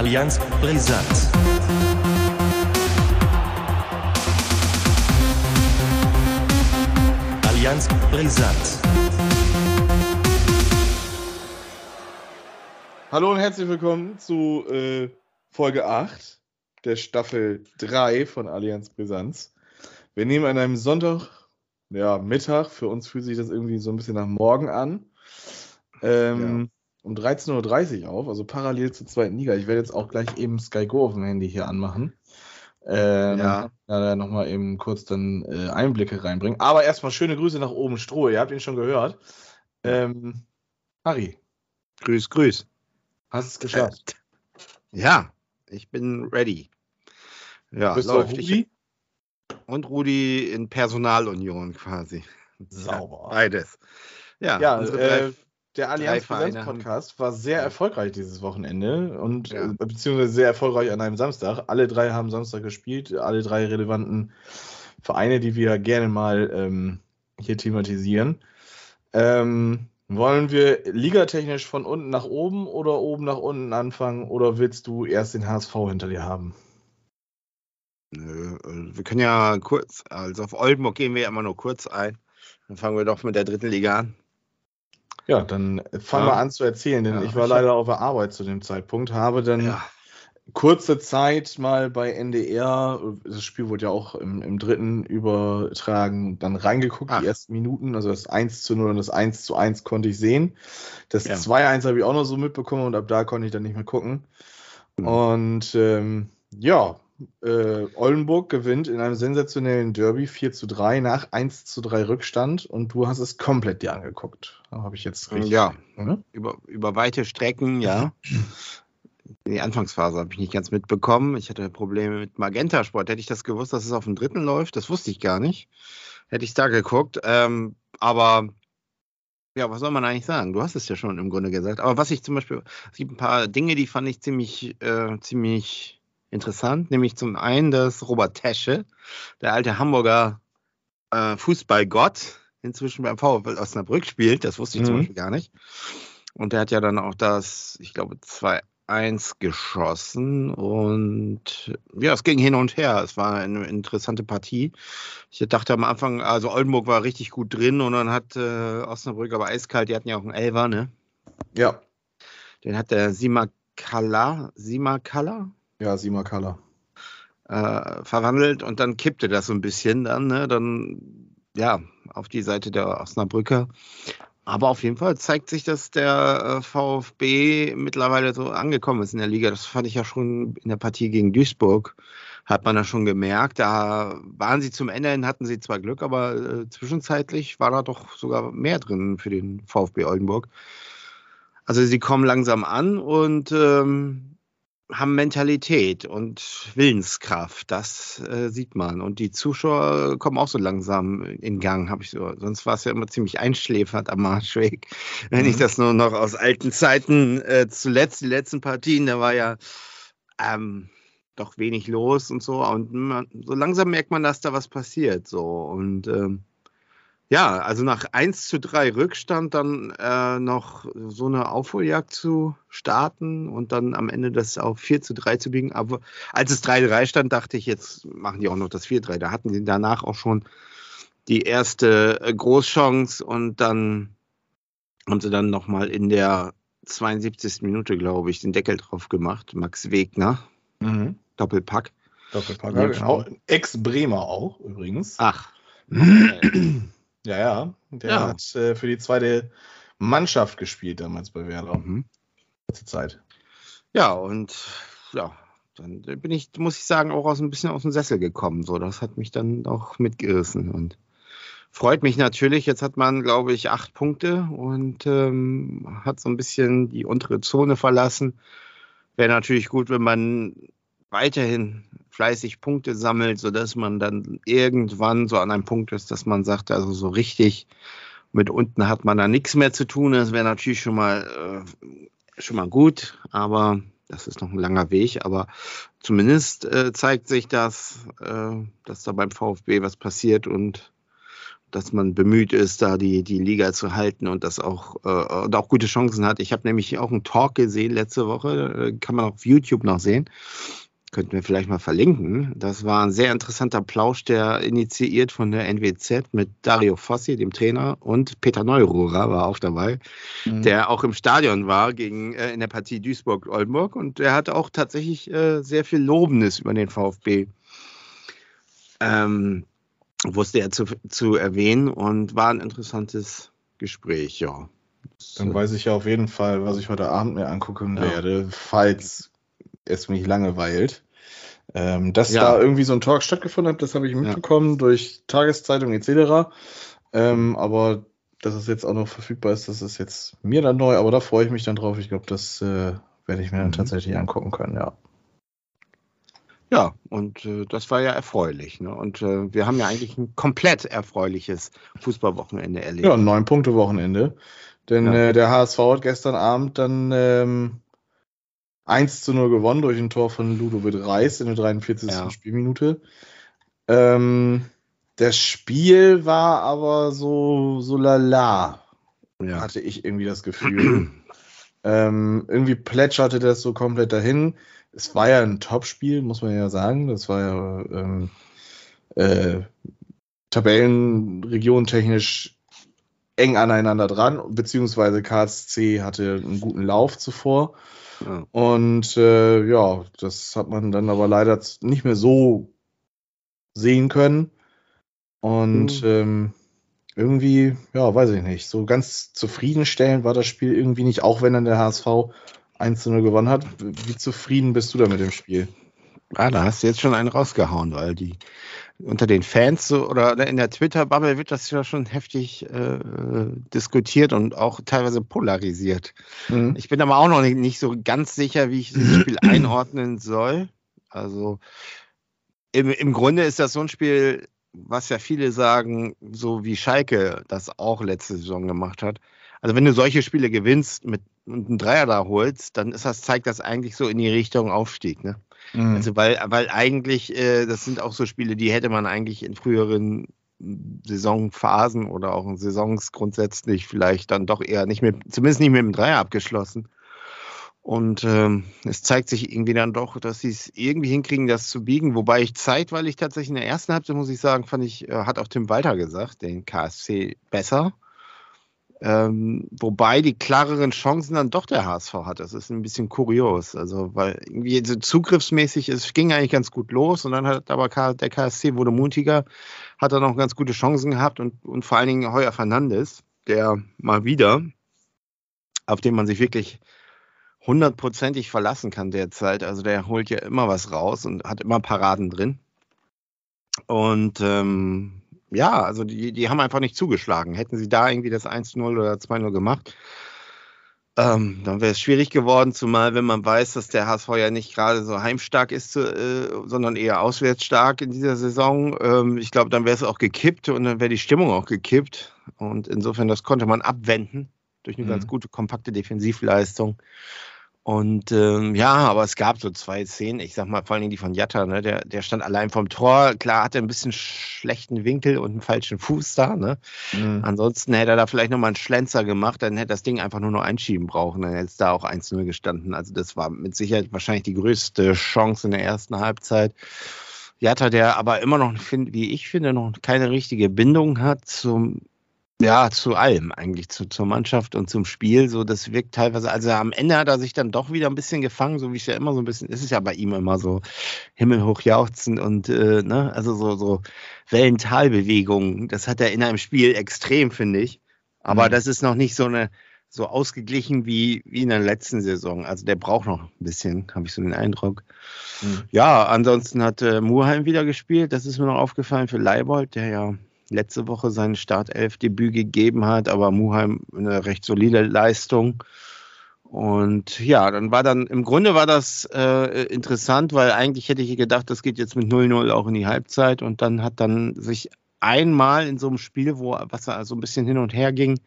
Allianz brisant. Allianz brisant. Hallo und herzlich willkommen zu äh, Folge 8 der Staffel 3 von Allianz Brisanz. Wir nehmen an einem Sonntag, ja, Mittag, für uns fühlt sich das irgendwie so ein bisschen nach morgen an. Ähm, um 13.30 Uhr auf, also parallel zur zweiten Liga. Ich werde jetzt auch gleich eben Sky Go auf dem Handy hier anmachen. Ähm, Ja. Da nochmal eben kurz dann äh, Einblicke reinbringen. Aber erstmal schöne Grüße nach oben, Stroh. Ihr habt ihn schon gehört. Ähm, Harry, Grüß, grüß. hast es geschafft. Ja, ich bin ready. Ja, Bist du läuft. Ich- Rudi? und Rudi in Personalunion quasi. Sauber. Beides. Ja, Ja, unsere äh, der Allianz Vereine Präsenz Podcast war sehr erfolgreich dieses Wochenende und Ja. äh, beziehungsweise sehr erfolgreich an einem Samstag. Alle drei haben Samstag gespielt, alle drei relevanten Vereine, die wir gerne mal ähm, hier thematisieren. Ähm, wollen wir ligatechnisch von unten nach oben oder oben nach unten anfangen oder willst du erst den HSV hinter dir haben? Nö, äh, wir können ja kurz, also auf Oldenburg gehen wir ja immer nur kurz ein. Dann fangen wir doch mit der dritten Liga an. Ja, dann äh, fang Ja. mal an zu erzählen, denn Ja, ich war ich hab- leider auf der Arbeit zu dem Zeitpunkt, habe dann Ja, kurze Zeit mal bei NDR, das Spiel wurde ja auch im, im dritten übertragen, dann reingeguckt, Ach. die ersten Minuten, also das 1 zu 0 und das 1 zu 1 konnte ich sehen. Das Ja. 2-1 habe ich auch noch so mitbekommen und ab da konnte ich dann nicht mehr gucken. Mhm. Und ähm, ja, äh, Oldenburg gewinnt in einem sensationellen Derby 4 zu 3 nach 1 zu 3 Rückstand und du hast es komplett dir angeguckt. Habe ich jetzt richtig. ja Ne? über, über weite Strecken, ja. Die Anfangsphase habe ich nicht ganz mitbekommen. Ich hatte Probleme mit Magenta Sport. Hätte ich das gewusst, dass es auf dem dritten läuft, das wusste ich gar nicht. Hätte ich da geguckt. Ähm, aber ja, was soll man eigentlich sagen? Du hast es ja schon im Grunde gesagt. Aber was ich zum Beispiel, es gibt ein paar Dinge, die fand ich ziemlich, äh, ziemlich interessant. Nämlich zum einen, dass Robert Tesche, der alte Hamburger äh, Fußballgott, inzwischen beim VfL Osnabrück spielt. Das wusste ich zum Mhm. Beispiel gar nicht. Und der hat ja dann auch das, ich glaube, 2-1 geschossen. Und ja, es ging hin und her. Es war eine interessante Partie. Ich dachte am Anfang, also Oldenburg war richtig gut drin und dann hat äh, Osnabrück aber eiskalt, die hatten ja auch einen Elfer, ne? Ja, Den hat der Simakala, Simakala ja, Sima Kalla. äh, verwandelt und dann kippte das so ein bisschen dann, ne? Dann ja, auf die Seite der Osnabrücker. Aber auf jeden Fall zeigt sich, dass der äh, VfB mittlerweile so angekommen ist in der Liga. Das fand ich ja schon in der Partie gegen Duisburg. Hat man da schon gemerkt. Da waren sie zum Ende hin, hatten sie zwar Glück, aber äh, zwischenzeitlich war da doch sogar mehr drin für den VfB Oldenburg. Also sie kommen langsam an und ähm, haben Mentalität und Willenskraft. Das äh, sieht man. Und die Zuschauer kommen auch so langsam in Gang, habe ich so. Sonst war es ja immer ziemlich einschläfernd am Marschweg. Wenn ich Mhm. das nur noch aus alten Zeiten äh, zuletzt, die letzten Partien, da war ja ähm, doch wenig los und so. Und man, so langsam merkt man, dass da was passiert. So. Und ähm, ja, also nach 1 zu 3 Rückstand dann äh, noch so eine Aufholjagd zu starten und dann am Ende das auf 4 zu 3 zu biegen. Aber als es 3-3 stand, dachte ich, jetzt machen die auch noch das 4-3. Da hatten sie danach auch schon die erste äh, Großchance und dann haben sie dann nochmal in der 72. Minute, glaube ich, den Deckel drauf gemacht. Max Wegner, Mhm. Doppelpack. Doppelpacker, Ja. genau. Ex-Bremer auch übrigens. Ach. Ja, ja. Der Ja. hat äh, für die zweite Mannschaft gespielt damals bei Werder. Mhm. Letzte Zeit. Ja, und ja, dann bin ich, muss ich sagen, auch aus ein bisschen aus dem Sessel gekommen. So, das hat mich dann auch mitgerissen und freut mich natürlich. Jetzt hat man, glaube ich, acht Punkte und ähm, hat so ein bisschen die untere Zone verlassen. Wäre natürlich gut, wenn man weiterhin fleißig Punkte sammelt, sodass man dann irgendwann so an einem Punkt ist, dass man sagt, also so richtig mit unten hat man da nichts mehr zu tun. Das wäre natürlich schon mal, äh, schon mal gut, aber das ist noch ein langer Weg. Aber zumindest äh, zeigt sich, dass, äh, dass da beim VfB was passiert und dass man bemüht ist, da die, die Liga zu halten und das auch, äh, und auch gute Chancen hat. Ich habe nämlich auch einen Talk gesehen letzte Woche, äh, kann man auf YouTube noch sehen. Könnten wir vielleicht mal verlinken. Das war ein sehr interessanter Plausch, der initiiert von der NWZ mit Dario Fossi, dem Trainer, und Peter Neururer war auch dabei, mhm. der auch im Stadion war gegen, äh, in der Partie Duisburg-Oldenburg. Und der hatte auch tatsächlich äh, sehr viel Lobendes über den VfB ähm, wusste er zu, zu erwähnen und war ein interessantes Gespräch, ja. Dann weiß ich ja auf jeden Fall, was ich heute Abend mir angucken ja. werde, falls es mich langeweilt. Ähm, dass ja. da irgendwie so ein Talk stattgefunden hat, das habe ich mitbekommen ja. durch Tageszeitung etc. Ähm, aber dass es jetzt auch noch verfügbar ist, das ist jetzt mir dann neu, aber da freue ich mich dann drauf. Ich glaube, das äh, werde ich mir dann mhm. tatsächlich angucken können, ja. Ja, und äh, das war ja erfreulich. Ne? Und äh, wir haben ja eigentlich ein komplett erfreuliches Fußballwochenende erlebt. Ja, ein Neun-Punkte-Wochenende. Denn ja. äh, der HSV hat gestern Abend dann ähm, 1 zu 0 gewonnen durch ein Tor von Ludovic Reis in der 43. Ja. Spielminute. Ähm, das Spiel war aber so, so lala, ja. hatte ich irgendwie das Gefühl. ähm, irgendwie plätscherte das so komplett dahin es war ja ein Topspiel, muss man ja sagen. Das war ja ähm, äh, Tabellenregion technisch eng aneinander dran, beziehungsweise KSC hatte einen guten Lauf zuvor. Ja. Und äh, ja, das hat man dann aber leider nicht mehr so sehen können. Und mhm. ähm, irgendwie, ja, weiß ich nicht, so ganz zufriedenstellend war das Spiel irgendwie nicht, auch wenn dann der HSV 1 zu 0 gewonnen hat. Wie zufrieden bist du da mit dem Spiel? Ah, da hast du jetzt schon einen rausgehauen, weil die unter den Fans so, oder in der Twitter-Bubble wird das ja schon heftig äh, diskutiert und auch teilweise polarisiert. Mhm. Ich bin aber auch noch nicht, nicht, so ganz sicher, wie ich dieses Spiel einordnen soll. Also im, im Grunde ist das so ein Spiel, was ja viele sagen, so wie Schalke das auch letzte Saison gemacht hat. Also wenn du solche Spiele gewinnst mit und einen Dreier da holst, dann ist das, zeigt das eigentlich so in die Richtung Aufstieg. Ne? Mhm. Also weil, weil eigentlich, äh, das sind auch so Spiele, die hätte man eigentlich in früheren Saisonphasen oder auch in Saisons grundsätzlich vielleicht dann doch eher nicht mit, zumindest nicht mit dem Dreier abgeschlossen. Und ähm, es zeigt sich irgendwie dann doch, dass sie es irgendwie hinkriegen, das zu biegen. Wobei ich zeitweilig tatsächlich in der ersten Halbzeit, muss ich sagen, fand ich, äh, hat auch Tim Walter gesagt, den KSC besser. Ähm, wobei die klareren Chancen dann doch der HSV hat. Das ist ein bisschen kurios. Also, weil irgendwie so zugriffsmäßig, es ging eigentlich ganz gut los und dann hat aber der KSC wurde mutiger, hat dann noch ganz gute Chancen gehabt und, und vor allen Dingen Heuer Fernandes, der mal wieder, auf den man sich wirklich hundertprozentig verlassen kann derzeit. Also der holt ja immer was raus und hat immer Paraden drin. Und ähm, ja, also die, die haben einfach nicht zugeschlagen. Hätten sie da irgendwie das 1-0 oder 2-0 gemacht, ähm, dann wäre es schwierig geworden, zumal wenn man weiß, dass der HSV ja nicht gerade so heimstark ist, äh, sondern eher auswärtsstark in dieser Saison. Ähm, ich glaube, dann wäre es auch gekippt und dann wäre die Stimmung auch gekippt. Und insofern, das konnte man abwenden durch eine mhm. ganz gute, kompakte Defensivleistung. Und ähm, ja, aber es gab so zwei Szenen, ich sag mal, vor allem die von Jatta, ne? der, der stand allein vom Tor. Klar, hatte ein bisschen schlechten Winkel und einen falschen Fuß da. Ne? Mhm. Ansonsten hätte er da vielleicht nochmal einen Schlenzer gemacht, dann hätte das Ding einfach nur noch einschieben brauchen, dann hätte es da auch 1-0 gestanden. Also das war mit Sicherheit wahrscheinlich die größte Chance in der ersten Halbzeit. Jatta, der aber immer noch, wie ich finde, noch keine richtige Bindung hat zum ja, zu allem eigentlich, zu, zur Mannschaft und zum Spiel. So, das wirkt teilweise, also am Ende hat er sich dann doch wieder ein bisschen gefangen, so wie es ja immer so ein bisschen, ist es ja bei ihm immer so himmelhoch jauchzend und, äh, ne, also so, so Wellentalbewegungen. Das hat er in einem Spiel extrem, finde ich. Aber mhm. das ist noch nicht so eine, so ausgeglichen wie, wie in der letzten Saison. Also der braucht noch ein bisschen, habe ich so den Eindruck. Mhm. Ja, ansonsten hat äh, Murheim wieder gespielt. Das ist mir noch aufgefallen für Leibold, der ja letzte Woche sein Startelf-Debüt gegeben hat, aber Muheim eine recht solide Leistung. Und ja, dann war dann, im Grunde war das äh, interessant, weil eigentlich hätte ich gedacht, das geht jetzt mit 0-0 auch in die Halbzeit und dann hat dann sich einmal in so einem Spiel, wo was so also ein bisschen hin und her ging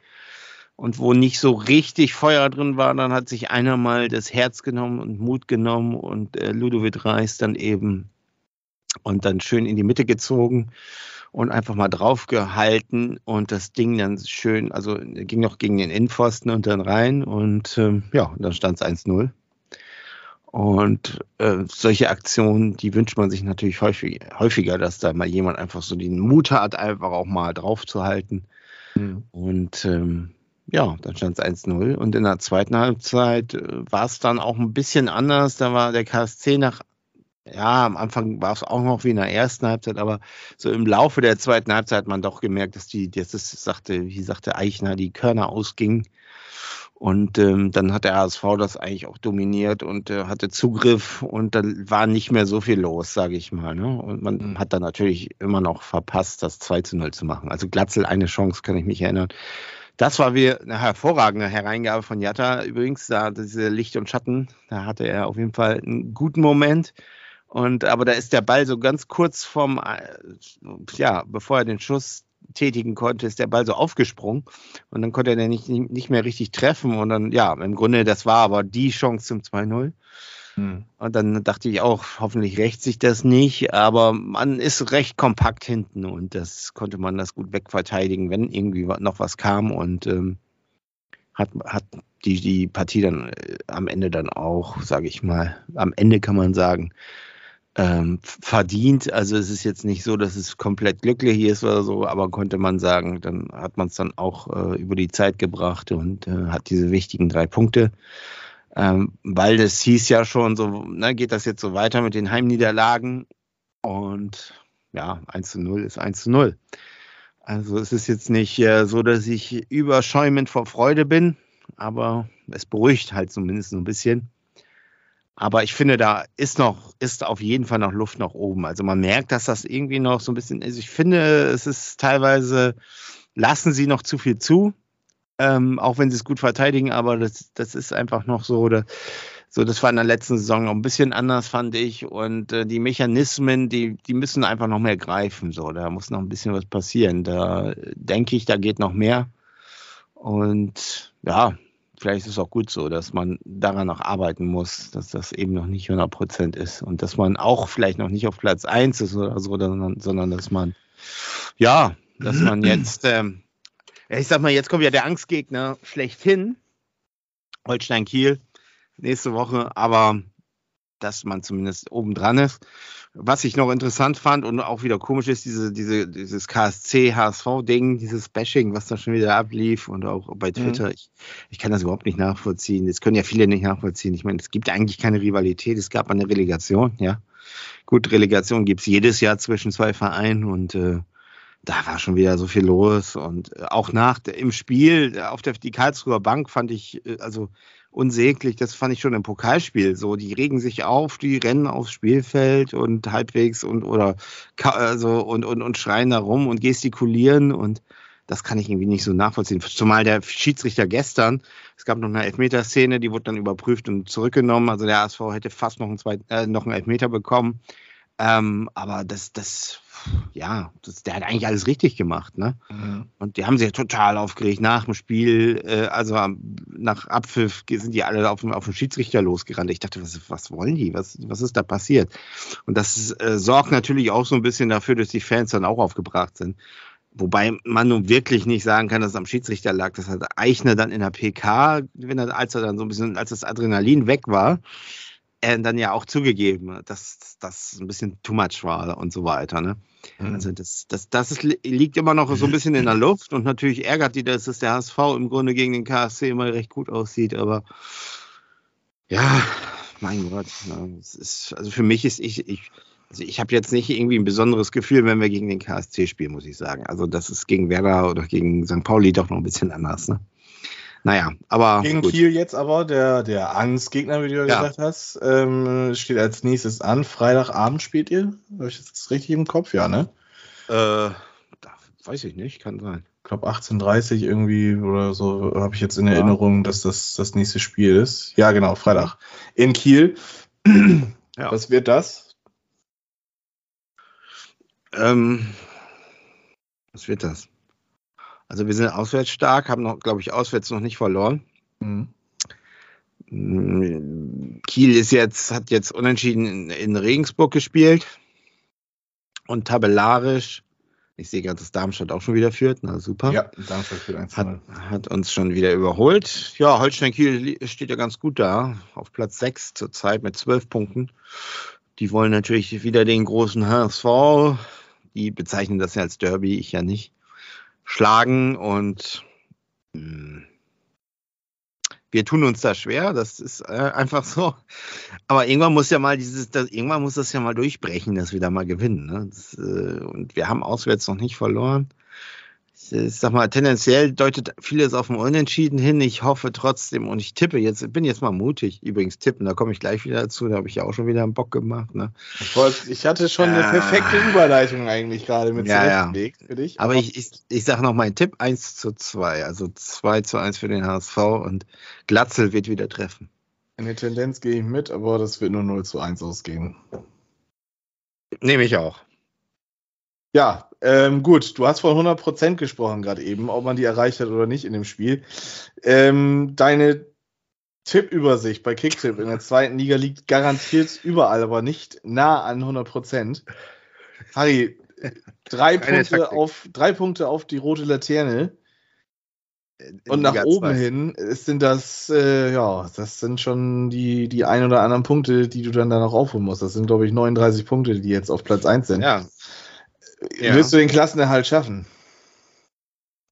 und wo nicht so richtig Feuer drin war, dann hat sich einer mal das Herz genommen und Mut genommen und äh, Ludovic Reis dann eben und dann schön in die Mitte gezogen und einfach mal draufgehalten und das Ding dann schön, also ging noch gegen den Innenpfosten und dann rein und ähm, ja, dann stand es 1-0. Und äh, solche Aktionen, die wünscht man sich natürlich häufig, häufiger, dass da mal jemand einfach so den Mut hat, einfach auch mal draufzuhalten. Mhm. Und ähm, ja, dann stand es 1-0. Und in der zweiten Halbzeit äh, war es dann auch ein bisschen anders. Da war der KSC nach, ja, am Anfang war es auch noch wie in der ersten Halbzeit, aber so im Laufe der zweiten Halbzeit hat man doch gemerkt, dass die, das ist, sagte, wie sagte Eichner, die Körner ausgingen. Und ähm, dann hat der HSV das eigentlich auch dominiert und äh, hatte Zugriff und dann war nicht mehr so viel los, sage ich mal. Ne? Und man mhm. hat dann natürlich immer noch verpasst, das 2 zu 0 zu machen. Also Glatzel eine Chance, kann ich mich erinnern. Das war wie eine hervorragende Hereingabe von Jatta. Übrigens, da diese Licht und Schatten, da hatte er auf jeden Fall einen guten Moment. Und aber da ist der Ball so ganz kurz vom, äh, ja, bevor er den Schuss tätigen konnte, ist der Ball so aufgesprungen. Und dann konnte er den nicht, nicht mehr richtig treffen. Und dann, ja, im Grunde, das war aber die Chance zum 2-0. Hm. Und dann dachte ich auch, hoffentlich rächt sich das nicht, aber man ist recht kompakt hinten. Und das konnte man das gut wegverteidigen, wenn irgendwie noch was kam. Und ähm, hat, hat die, die Partie dann äh, am Ende dann auch, sage ich mal, am Ende kann man sagen, ähm, verdient. Also es ist jetzt nicht so, dass es komplett glücklich ist oder so, aber konnte man sagen, dann hat man es dann auch äh, über die Zeit gebracht und äh, hat diese wichtigen drei Punkte. Ähm, weil das hieß ja schon so, ne, geht das jetzt so weiter mit den Heimniederlagen und ja, 1 zu 0 ist 1 zu 0. Also es ist jetzt nicht äh, so, dass ich überschäumend vor Freude bin, aber es beruhigt halt zumindest so ein bisschen. Aber ich finde, da ist noch, ist auf jeden Fall noch Luft nach oben. Also man merkt, dass das irgendwie noch so ein bisschen ist. Ich finde, es ist teilweise, lassen sie noch zu viel zu, ähm, auch wenn sie es gut verteidigen, aber das, das ist einfach noch so, oder, so, das war in der letzten Saison noch ein bisschen anders, fand ich. Und äh, die Mechanismen, die, die müssen einfach noch mehr greifen. So, da muss noch ein bisschen was passieren. Da denke ich, da geht noch mehr. Und ja, vielleicht ist es auch gut so, dass man daran noch arbeiten muss, dass das eben noch nicht 100 Prozent ist und dass man auch vielleicht noch nicht auf Platz 1 ist oder so, sondern, sondern dass man, ja, dass man jetzt, ähm, ich sag mal, jetzt kommt ja der Angstgegner schlechthin, Holstein Kiel, nächste Woche, aber dass man zumindest oben dran ist. Was ich noch interessant fand und auch wieder komisch ist, diese, diese, dieses KSC-HSV-Ding, dieses Bashing, was da schon wieder ablief und auch bei mhm. Twitter. Mhm. Ich, ich kann das überhaupt nicht nachvollziehen. Das können ja viele nicht nachvollziehen. Ich meine, es gibt eigentlich keine Rivalität. Es gab eine Relegation, ja. Gut, Relegation gibt es jedes Jahr zwischen zwei Vereinen und äh, da war schon wieder so viel los und äh, auch nach im Spiel auf der die Karlsruher Bank fand ich äh, also unsäglich. Das fand ich schon im Pokalspiel so. Die regen sich auf, die rennen aufs Spielfeld und halbwegs und oder also und, und, und schreien da rum und gestikulieren und das kann ich irgendwie nicht so nachvollziehen. Zumal der Schiedsrichter gestern, es gab noch eine Elfmeterszene, die wurde dann überprüft und zurückgenommen. Also der ASV hätte fast noch einen, zweiten, äh, noch einen Elfmeter bekommen. Ähm, aber das, das, ja, das, der hat eigentlich alles richtig gemacht, ne? Mhm. Und die haben sich total aufgeregt nach dem Spiel, äh, also nach Abpfiff sind die alle auf, auf den Schiedsrichter losgerannt. Ich dachte, was, was wollen die? Was, was ist da passiert? Und das äh, sorgt natürlich auch so ein bisschen dafür, dass die Fans dann auch aufgebracht sind. Wobei man nun wirklich nicht sagen kann, dass es am Schiedsrichter lag. Das hat Eichner dann in der PK, wenn er, als er dann so ein bisschen, als das Adrenalin weg war, er dann ja auch zugegeben, dass das ein bisschen too much war und so weiter. Ne? Mhm. Also das, das, das ist, liegt immer noch so ein bisschen in der Luft und natürlich ärgert die das, dass der HSV im Grunde gegen den KSC immer recht gut aussieht, aber ja, mein Gott. Ne? Ist, also für mich ist ich, ich also ich habe jetzt nicht irgendwie ein besonderes Gefühl, wenn wir gegen den KSC spielen, muss ich sagen. Also das ist gegen Werder oder gegen St. Pauli doch noch ein bisschen anders. Ne? Naja, aber. Gegen gut. Kiel jetzt aber, der, der Angstgegner, wie du ja gesagt hast, ähm, steht als nächstes an. Freitagabend spielt ihr? Habe ich das richtig im Kopf? Ja, ne? Äh, weiß ich nicht, kann sein. Ich glaube 18.30 irgendwie oder so habe ich jetzt in Erinnerung, dass das das nächste Spiel ist. Ja, genau, Freitag. In Kiel. ja. Was wird das? Ähm, was wird das? Also wir sind auswärts stark, haben noch, glaube ich, auswärts noch nicht verloren. Mhm. Kiel ist jetzt, hat jetzt unentschieden in, in Regensburg gespielt und tabellarisch Ich sehe gerade, dass Darmstadt auch schon wieder führt. Na super. Ja, Darmstadt führt 1 Hat, hat uns schon wieder überholt. Ja, Holstein Kiel li- steht ja ganz gut da. Auf Platz 6 zurzeit mit 12 Punkten. Die wollen natürlich wieder den großen HSV. Die bezeichnen das ja als Derby, ich ja nicht. Schlagen und mh, wir tun uns da schwer, das ist äh, einfach so. Aber irgendwann muss ja mal dieses, das, irgendwann muss das ja mal durchbrechen, dass wir da mal gewinnen. Ne? Das, äh, und wir haben auswärts noch nicht verloren. Ich, ich sag mal, tendenziell deutet vieles auf ein Unentschieden hin. Ich hoffe trotzdem und ich tippe jetzt, bin jetzt mal mutig. Übrigens tippen, da komme ich gleich wieder dazu. Da habe ich ja auch schon wieder einen Bock gemacht. Ne? Ich, hatte schon eine Ah. perfekte Überleitung eigentlich gerade mit Ja, ja. für dich. Aber ich, ich, ich sage noch meinen Tipp: 1 zu 2. Also 2 zu 1 für den HSV und Glatzel wird wieder treffen. in der Tendenz gehe ich mit, aber das wird nur 0 zu 1 ausgehen. Nehme ich auch. Ja, ähm, gut, du hast von 100% gesprochen gerade eben, ob man die erreicht hat oder nicht in dem Spiel. Ähm, deine Tippübersicht bei Kicktipp in der zweiten Liga liegt garantiert überall, aber nicht nah an 100%. Harry, drei Punkte, auf, drei Punkte auf die rote Laterne In und nach Liga oben zwei. hin ist- sind das, äh, ja, das sind schon die, die ein oder anderen Punkte, die du dann da noch aufholen musst. Das sind, glaube ich, 39 Punkte, die jetzt auf Platz 1 sind. Ja, ja. Wirst du den Klassenerhalt schaffen?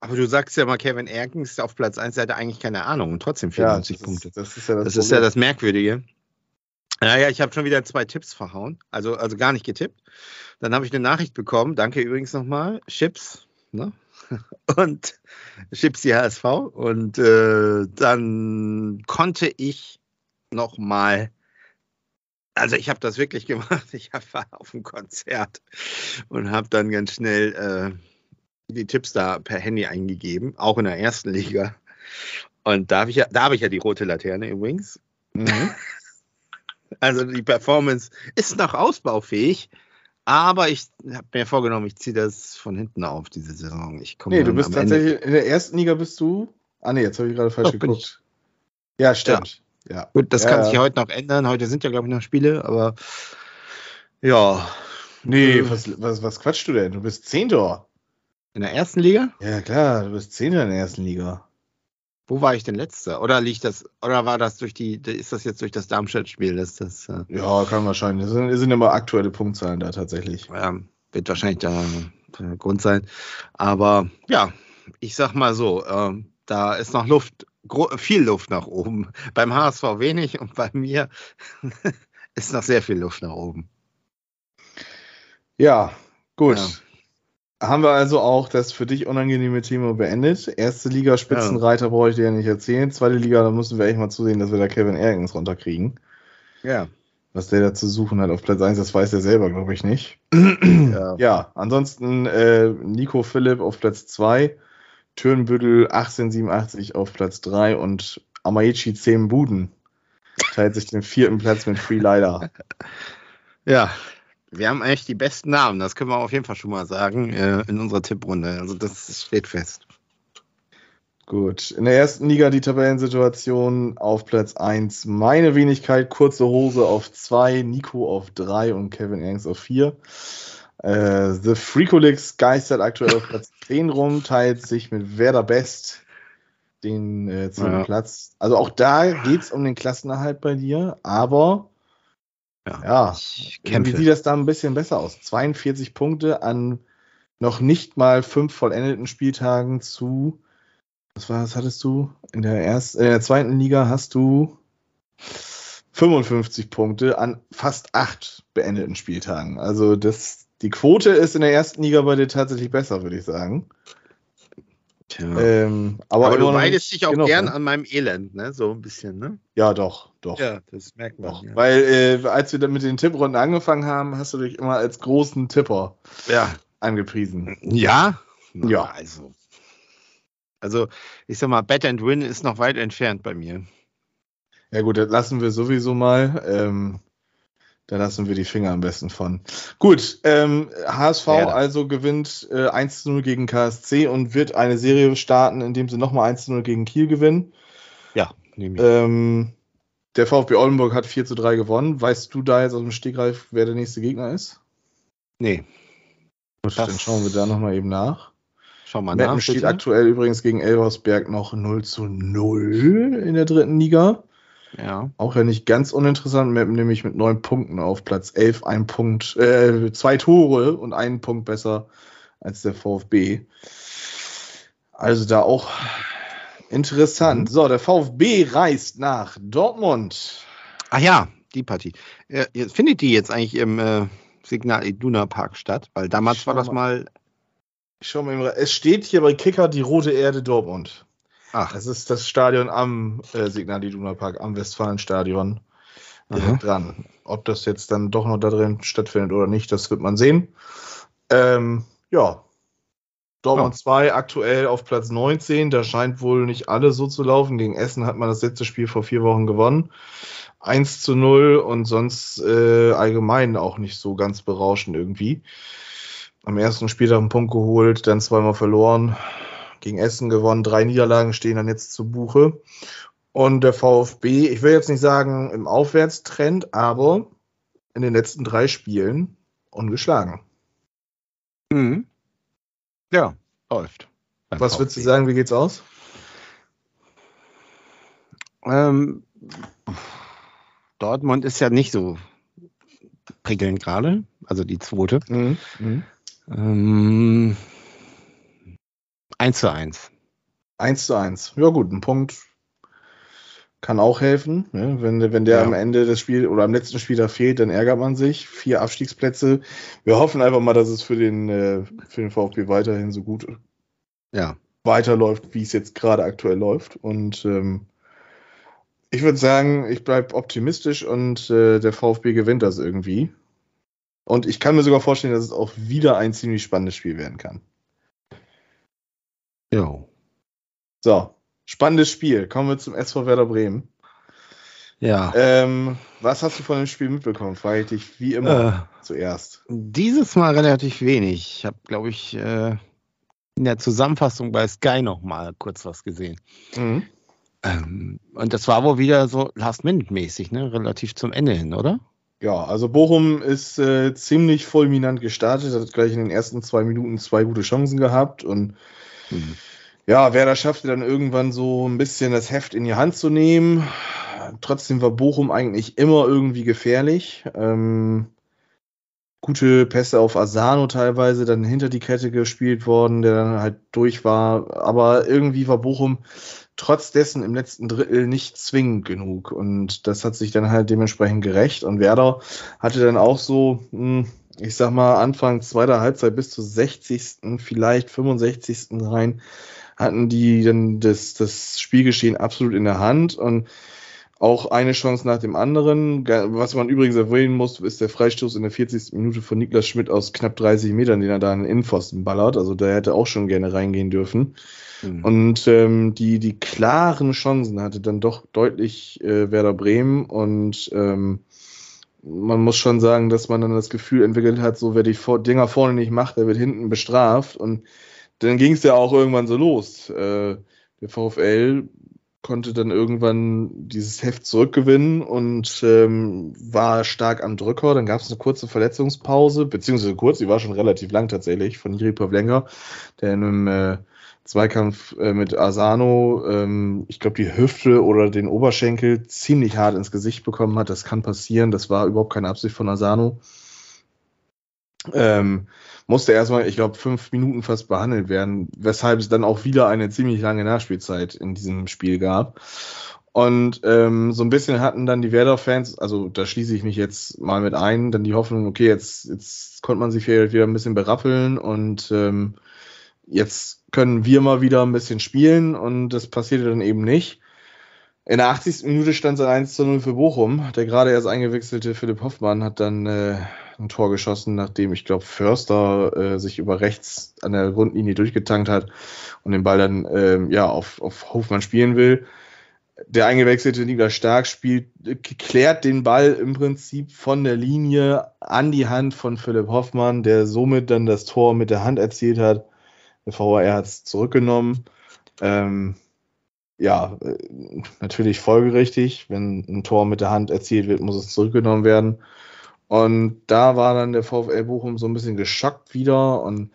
aber du sagst ja mal, Kevin Erkens auf Platz 1 der hatte eigentlich keine Ahnung und trotzdem 94 das Punkte. Ist, das ist ja das, Das ist ja das Merkwürdige. Naja, ich habe schon wieder zwei Tipps verhauen, also, also gar nicht getippt. Dann habe ich eine Nachricht bekommen, danke übrigens nochmal, Chips, ne? Und Chips die HSV. Und äh, dann konnte ich nochmal, also ich habe das wirklich gemacht, ich war auf einem Konzert und habe dann ganz schnell äh, die Tipps da per Handy eingegeben, auch in der ersten Liga. Und da habe ich, ja, da ich ja die rote Laterne übrigens. Mhm. Also die Performance ist noch ausbaufähig, aber ich habe mir vorgenommen, ich ziehe das von hinten auf diese Saison. Ich komme Nee, du bist am Ende- tatsächlich in der ersten Liga bist du. Ah nee, jetzt habe ich gerade falsch Doch, geguckt. Ja, stimmt. Ja. Gut, das Ja, kann ja. sich heute noch ändern. Heute sind ja, glaube ich, noch Spiele, aber ja. Nee, Äh, was, was, was quatschst du denn? Du bist Zehnter. In der ersten Liga? Ja, klar, du bist Zehnter in der ersten Liga. Wo war ich denn letzter? Oder liegt das, oder war das durch die, ist das jetzt durch das Darmstadt-Spiel, das äh, Ja, kann wahrscheinlich. Das sind, sind immer aktuelle Punktzahlen da tatsächlich. ja, wird wahrscheinlich der, der Grund sein. Aber ja, ich sag mal so, ähm, da ist noch Luft, viel Luft nach oben. Beim HSV wenig und bei mir ist noch sehr viel Luft nach oben. Ja, gut. Ja. Haben wir also auch das für dich unangenehme Thema beendet. Erste Liga Spitzenreiter brauche ich dir ja nicht erzählen. Zweite Liga, da müssen wir echt mal zusehen, dass wir da Kevin Ergens runterkriegen. Ja. Was der da zu suchen hat auf Platz 1, das weiß er selber, glaube ich, nicht. ja. Ja, ansonsten äh, Nico Philipp auf Platz 2, Türnbüttel 1887 auf Platz 3 und Amaichi 10 Buden teilt sich den vierten Platz mit Free Lider. Ja. Wir haben eigentlich die besten Namen, das können wir auf jeden Fall schon mal sagen, äh, in unserer Tipprunde. Also das steht fest. Gut, in der ersten Liga die Tabellensituation auf Platz 1. Meine Wenigkeit, kurze Hose auf 2, Nico auf 3 und Kevin Ernst auf 4. Äh, The Freakolix geistert aktuell auf Platz 10 rum, teilt sich mit Werder Best den äh, zehnten Ja. Platz. Also auch da geht es um den Klassenerhalt bei dir, aber ja, Ich wie sieht das da ein bisschen besser aus? 42 Punkte an noch nicht mal fünf vollendeten Spieltagen zu. Was war das hattest du? In der ersten, in der zweiten Liga hast du 55 Punkte an fast acht beendeten Spieltagen. Also das, die Quote ist in der ersten Liga bei dir tatsächlich besser, würde ich sagen. Tja. Ähm, aber aber du weidest nicht dich auch genug, gern ne? an meinem Elend, ne? So ein bisschen, ne? Ja, doch, doch. Ja, das merkt man. Doch, ja. weil äh, als wir dann mit den Tipprunden angefangen haben, hast du dich immer als großen Tipper ja. angepriesen. Ja? Ja. Also. Also, ich sag mal, Bet and Win ist noch weit entfernt bei mir. Ja gut, das lassen wir sowieso mal. Ähm, da lassen wir die Finger am besten von. Gut, ähm, HSV Werder. also gewinnt äh, 1 zu 0 gegen KSC und wird eine Serie starten, indem sie nochmal 1 zu 0 gegen Kiel gewinnen. Ja, nehme ich. Ähm, der VfB Oldenburg hat 4 zu 3 gewonnen. Weißt du da jetzt aus dem Stegreif, wer der nächste Gegner ist? nee. Gut, Das- dann schauen wir da nochmal eben nach. Schau mal Meppen nach. steht bitte. aktuell übrigens gegen Elversberg noch 0 zu 0 in der dritten Liga. Ja. Auch ja nicht ganz uninteressant, nämlich mit neun Punkten auf Platz 11, ein Punkt, äh, zwei Tore und einen Punkt besser als der VfB. Also da auch interessant. So, der VfB reist nach Dortmund. Ach ja, die Partie. Äh, jetzt findet die jetzt eigentlich im äh, Signal Iduna Park statt? Weil damals war das mal. mal. Schau mal, es steht hier bei Kicker die Rote Erde Dortmund. Ach, Das ist das Stadion am äh, Signal Iduna Park, am Westfalenstadion Aha. dran. Ob das jetzt dann doch noch da drin stattfindet oder nicht, das wird man sehen. Ähm, ja. Dortmund Ja. 2 aktuell auf Platz 19. Da scheint wohl nicht alles so zu laufen. Gegen Essen hat man das letzte Spiel vor vier Wochen gewonnen. 1 zu 0 und sonst äh, allgemein auch nicht so ganz berauschend irgendwie. Am ersten Spieltag einen Punkt geholt, dann zweimal verloren. Gegen Essen gewonnen, drei Niederlagen stehen dann jetzt zu Buche. Und der VfB, ich will jetzt nicht sagen im Aufwärtstrend, aber in den letzten drei Spielen ungeschlagen. Mhm. Ja, läuft. Was würdest du sagen, wie geht's aus? Ähm, Dortmund ist ja nicht so prickelnd gerade, also die zweite. Mhm. Mhm. Ähm, 1 zu 1. 1 zu 1. Ja gut, ein Punkt kann auch helfen. Ne? Wenn, wenn der Ja. am Ende des Spiels oder am letzten Spiel da fehlt, dann ärgert man sich. Vier Abstiegsplätze. Wir hoffen einfach mal, dass es für den, äh, für den VfB weiterhin so gut Ja. weiterläuft, wie es jetzt gerade aktuell läuft. Und ähm, ich würde sagen, ich bleibe optimistisch und äh, der VfB gewinnt das irgendwie. Und ich kann mir sogar vorstellen, dass es auch wieder ein ziemlich spannendes Spiel werden kann. Jo. So, spannendes Spiel. Kommen wir zum SV Werder Bremen. Ja. Ähm, was hast du von dem Spiel mitbekommen? Frage ich dich wie immer Äh, zuerst. dieses Mal relativ wenig. Ich habe, glaube ich, äh, in der Zusammenfassung bei Sky noch mal kurz was gesehen. Mhm. Ähm, und das war wohl wieder so Last-Minute-mäßig, ne? Relativ zum Ende hin, oder? Ja, also Bochum ist äh, ziemlich fulminant gestartet, hat gleich in den ersten zwei Minuten zwei gute Chancen gehabt und Ja, Werder schaffte dann irgendwann so ein bisschen das Heft in die Hand zu nehmen. Trotzdem war Bochum eigentlich immer irgendwie gefährlich. Ähm, gute Pässe auf Asano teilweise, dann hinter die Kette gespielt worden, der dann halt durch war. Aber irgendwie war Bochum trotz dessen im letzten Drittel nicht zwingend genug. Und das hat sich dann halt dementsprechend gerecht. Und Werder hatte dann auch so, hm, ich sag mal, Anfang zweiter Halbzeit bis zur 60., vielleicht 65. rein, hatten die dann das, das Spielgeschehen absolut in der Hand und auch eine Chance nach dem anderen. Was man übrigens erwähnen muss, ist der Freistoß in der 40. Minute von Niklas Schmidt aus knapp 30 Metern, den er da in den Innenpfosten ballert. Also der hätte auch schon gerne reingehen dürfen. Hm. Und ähm, die, die klaren Chancen hatte dann doch deutlich äh, Werder Bremen und ähm, man muss schon sagen, dass man dann das Gefühl entwickelt hat, so wer die Dinger vorne nicht macht, der wird hinten bestraft. Und dann ging es ja auch irgendwann so los. Äh, der VfL konnte dann irgendwann dieses Heft zurückgewinnen und ähm, war stark am Drücker. Dann gab es eine kurze Verletzungspause, beziehungsweise kurz, die war schon relativ lang tatsächlich, von Jiri Pavlenka, der in einem äh, Zweikampf äh, mit Asano, ähm, ich glaube, die Hüfte oder den Oberschenkel ziemlich hart ins Gesicht bekommen hat. Das kann passieren. Das war überhaupt keine Absicht von Asano. Ähm, musste erstmal, ich glaube, fünf Minuten fast behandelt werden, weshalb es dann auch wieder eine ziemlich lange Nachspielzeit in diesem Spiel gab. Und ähm, so ein bisschen hatten dann die Werder-Fans, also da schließe ich mich jetzt mal mit ein, dann die Hoffnung, okay, jetzt, jetzt konnte man sich vielleicht wieder ein bisschen berappeln und ähm, jetzt können wir mal wieder ein bisschen spielen und das passierte dann eben nicht. In der 80. Minute stand es 1 zu 0 für Bochum. Der gerade erst eingewechselte Philipp Hoffmann hat dann äh, ein Tor geschossen, nachdem ich glaube Förster äh, sich über rechts an der Grundlinie durchgetankt hat und den Ball dann ähm, ja auf, auf Hofmann spielen will. Der eingewechselte Niklas Stark spielt, klärt den Ball im Prinzip von der Linie an die Hand von Philipp Hoffmann, der somit dann das Tor mit der Hand erzielt hat. Der VAR hat es zurückgenommen. Ähm, ja, natürlich folgerichtig. Wenn ein Tor mit der Hand erzielt wird, muss es zurückgenommen werden. Und da war dann der VfL Bochum so ein bisschen geschockt wieder und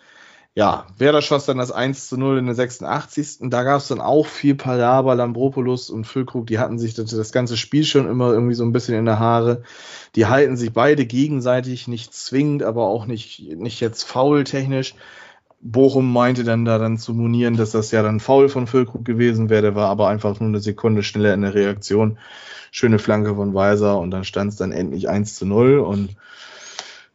ja, Werder schoss dann das 1 zu 0 in der 86. Da gab es dann auch viel Palaber, Lambropoulos und Füllkrug, die hatten sich das, ganze Spiel schon immer irgendwie so ein bisschen in der Haare. Die halten sich beide gegenseitig, nicht zwingend, aber auch nicht, nicht jetzt faultechnisch. Bochum meinte dann da dann zu monieren, dass das ja dann faul von Füllkrug gewesen wäre, war aber einfach nur eine Sekunde schneller in der Reaktion. Schöne Flanke von Weiser und dann stand es dann endlich 1 zu 0 und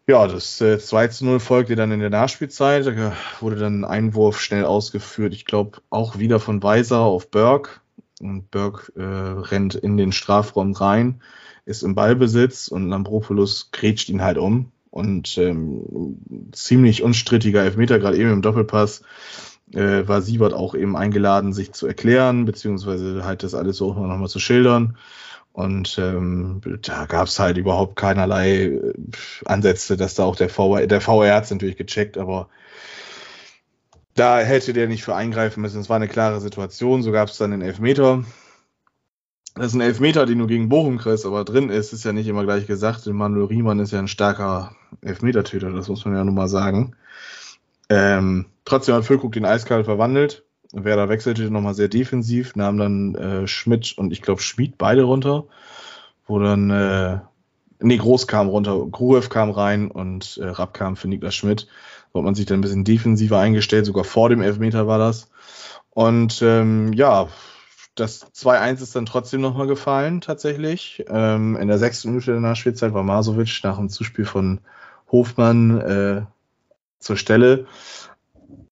ja, das äh, 2 zu 0 folgte dann in der Nachspielzeit. Da wurde dann ein Einwurf schnell ausgeführt. Ich glaube auch wieder von Weiser auf Berg. Und Berg äh, rennt in den Strafraum rein, ist im Ballbesitz und Lambropoulos grätscht ihn halt um. Und ähm, ziemlich unstrittiger Elfmeter, gerade eben im Doppelpass, äh, war Siebert auch eben eingeladen, sich zu erklären, beziehungsweise halt das alles so nochmal zu schildern. Und ähm, da gab es halt überhaupt keinerlei äh, Ansätze, dass da auch der VR, der VR hat es natürlich gecheckt, aber da hätte der nicht für eingreifen müssen. Es war eine klare Situation, so gab es dann den Elfmeter. Das ist ein Elfmeter, den du gegen Bochum kriegst, aber drin ist, ist ja nicht immer gleich gesagt. Manuel Riemann ist ja ein starker Elfmetertöter, das muss man ja nun mal sagen. Ähm, trotzdem hat Füllkrug den eiskalt verwandelt. Werder wechselte nochmal sehr defensiv, nahm dann äh, Schmidt und ich glaube Schmid beide runter, wo dann, äh, nee, Groß kam runter, Gruev kam rein und äh, Rapp kam für Niklas Schmidt. So hat man sich dann ein bisschen defensiver eingestellt, sogar vor dem Elfmeter war das. Und ähm, ja, das 2-1 ist dann trotzdem nochmal gefallen, tatsächlich. Ähm, in der sechsten Minute der Nachspielzeit war Masovic nach dem Zuspiel von Hofmann äh, zur Stelle.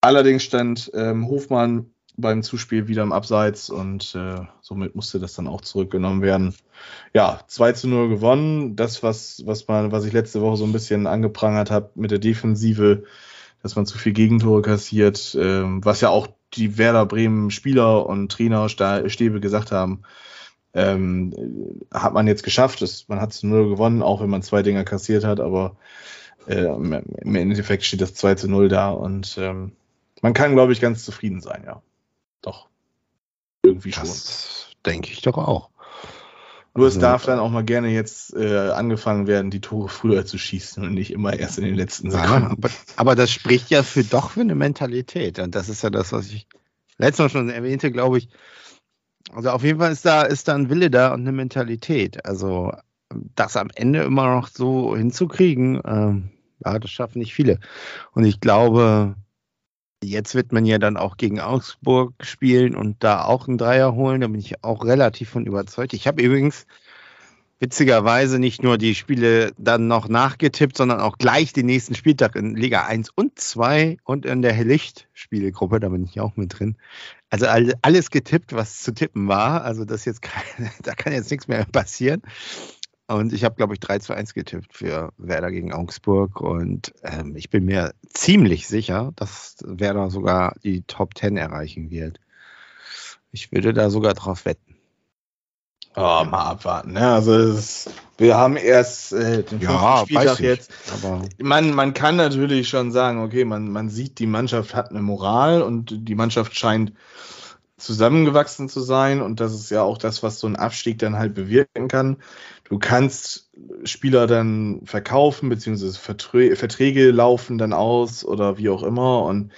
Allerdings stand ähm, Hofmann beim Zuspiel wieder im Abseits und äh, somit musste das dann auch zurückgenommen werden. Ja, 2 zu 0 gewonnen. Das, was, was, man, was ich letzte Woche so ein bisschen angeprangert habe mit der Defensive, dass man zu viel Gegentore kassiert, äh, was ja auch die Werder Bremen Spieler und Trainer Stäbe gesagt haben, ähm, hat man jetzt geschafft. Das, man hat zu 0 gewonnen, auch wenn man zwei Dinger kassiert hat, aber äh, im Endeffekt steht das 2 zu 0 da und ähm, man kann, glaube ich, ganz zufrieden sein, ja. Doch. Irgendwie schon. Das denke ich doch auch. Nur also, es darf dann auch mal gerne jetzt äh, angefangen werden, die Tore früher zu schießen und nicht immer erst in den letzten Sekunden. Ja, aber, aber, das spricht ja für doch für eine Mentalität. Und das ist ja das, was ich letztes Mal schon erwähnte, glaube ich. Also auf jeden Fall ist da, ist da ein Wille da und eine Mentalität. Also das am Ende immer noch so hinzukriegen, ähm, ja, das schaffen nicht viele. Und ich glaube, Jetzt wird man ja dann auch gegen Augsburg spielen und da auch einen Dreier holen. Da bin ich auch relativ von überzeugt. Ich habe übrigens witzigerweise nicht nur die Spiele dann noch nachgetippt, sondern auch gleich den nächsten Spieltag in Liga 1 und 2 und in der Licht-Spielegruppe, da bin ich auch mit drin. Also alles getippt, was zu tippen war. Also das jetzt, da kann jetzt nichts mehr passieren. Und ich habe, glaube ich, 3 zu 1 getippt für Werder gegen Augsburg. Und ähm, ich bin mir ziemlich sicher, dass Werder sogar die Top 10 erreichen wird. Ich würde da sogar drauf wetten. Oh, mal abwarten. Ne? Also ist, wir haben erst äh, den ja, Spieltag jetzt. Aber man, man kann natürlich schon sagen, okay, man, man sieht, die Mannschaft hat eine Moral und die Mannschaft scheint zusammengewachsen zu sein. Und das ist ja auch das, was so ein Abstieg dann halt bewirken kann. Du kannst Spieler dann verkaufen, beziehungsweise Verträ Verträge laufen dann aus oder wie auch immer. Und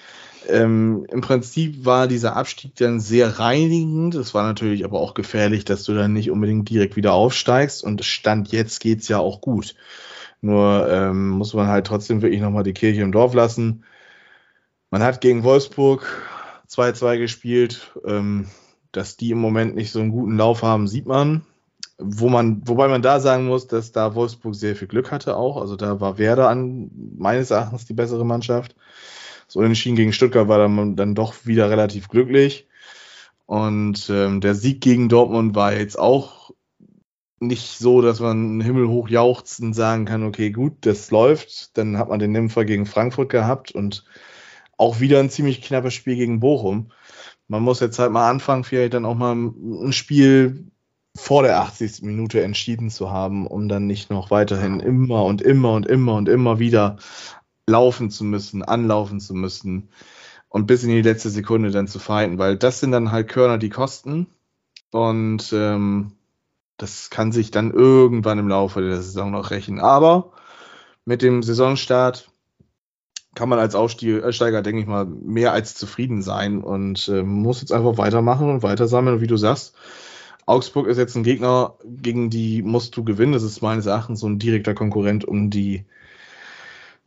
ähm, im Prinzip war dieser Abstieg dann sehr reinigend. Es war natürlich aber auch gefährlich, dass du dann nicht unbedingt direkt wieder aufsteigst. Und Stand jetzt geht's ja auch gut. Nur ähm, muss man halt trotzdem wirklich nochmal die Kirche im Dorf lassen. Man hat gegen Wolfsburg 2-2 gespielt. Ähm, dass die im Moment nicht so einen guten Lauf haben, sieht man wo man, wobei man da sagen muss, dass da Wolfsburg sehr viel Glück hatte auch. Also da war Werder an meines Erachtens die bessere Mannschaft. So Unentschieden gegen Stuttgart war dann, dann doch wieder relativ glücklich. Und ähm, der Sieg gegen Dortmund war jetzt auch nicht so, dass man himmelhoch jauchzend sagen kann, okay, gut, das läuft. Dann hat man den Nympher gegen Frankfurt gehabt und auch wieder ein ziemlich knappes Spiel gegen Bochum. Man muss jetzt halt mal anfangen, vielleicht dann auch mal ein Spiel vor der 80. Minute entschieden zu haben, um dann nicht noch weiterhin immer und immer und immer und immer wieder laufen zu müssen, anlaufen zu müssen und bis in die letzte Sekunde dann zu fighten, weil das sind dann halt Körner, die kosten und ähm, das kann sich dann irgendwann im Laufe der Saison noch rächen. Aber mit dem Saisonstart kann man als Aufsteiger, denke ich mal, mehr als zufrieden sein und äh, muss jetzt einfach weitermachen und weiter sammeln. Und wie du sagst, Augsburg ist jetzt ein Gegner, gegen die musst du gewinnen. Das ist meines Erachtens so ein direkter Konkurrent um die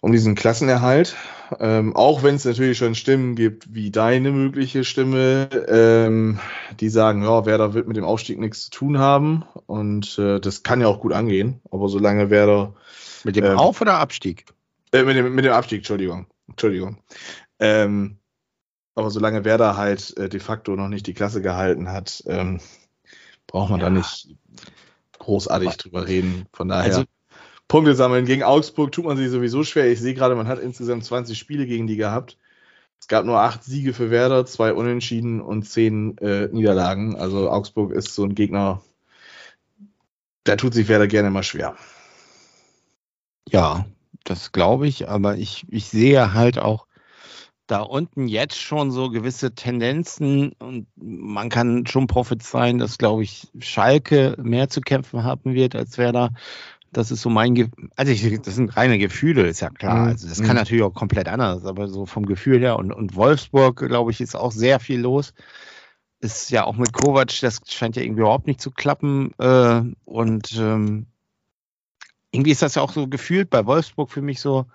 um diesen Klassenerhalt. Ähm, auch wenn es natürlich schon Stimmen gibt, wie deine mögliche Stimme, ähm, die sagen, ja, Werder wird mit dem Aufstieg nichts zu tun haben. Und äh, das kann ja auch gut angehen. Aber solange Werder. Mit dem ähm, Auf- oder Abstieg? Äh, mit, dem, mit dem Abstieg, Entschuldigung. Entschuldigung. Ähm, aber solange Werder halt äh, de facto noch nicht die Klasse gehalten hat, ähm, braucht man ja. da nicht großartig drüber reden. Von daher. Also, Punkte sammeln. Gegen Augsburg tut man sich sowieso schwer. Ich sehe gerade, man hat insgesamt 20 Spiele gegen die gehabt. Es gab nur acht Siege für Werder, zwei Unentschieden und zehn äh, Niederlagen. Also Augsburg ist so ein Gegner, da tut sich Werder gerne mal schwer. Ja, das glaube ich, aber ich, ich sehe halt auch da unten jetzt schon so gewisse Tendenzen und man kann schon prophezeien, dass, glaube ich, Schalke mehr zu kämpfen haben wird als Werder. Das ist so mein, Ge also ich, das sind reine Gefühle, ist ja klar. Mhm. Also das kann mhm. natürlich auch komplett anders, aber so vom Gefühl her und, und Wolfsburg, glaube ich, ist auch sehr viel los. Ist ja auch mit Kovac, das scheint ja irgendwie überhaupt nicht zu klappen. Äh, und ähm, irgendwie ist das ja auch so gefühlt bei Wolfsburg für mich so,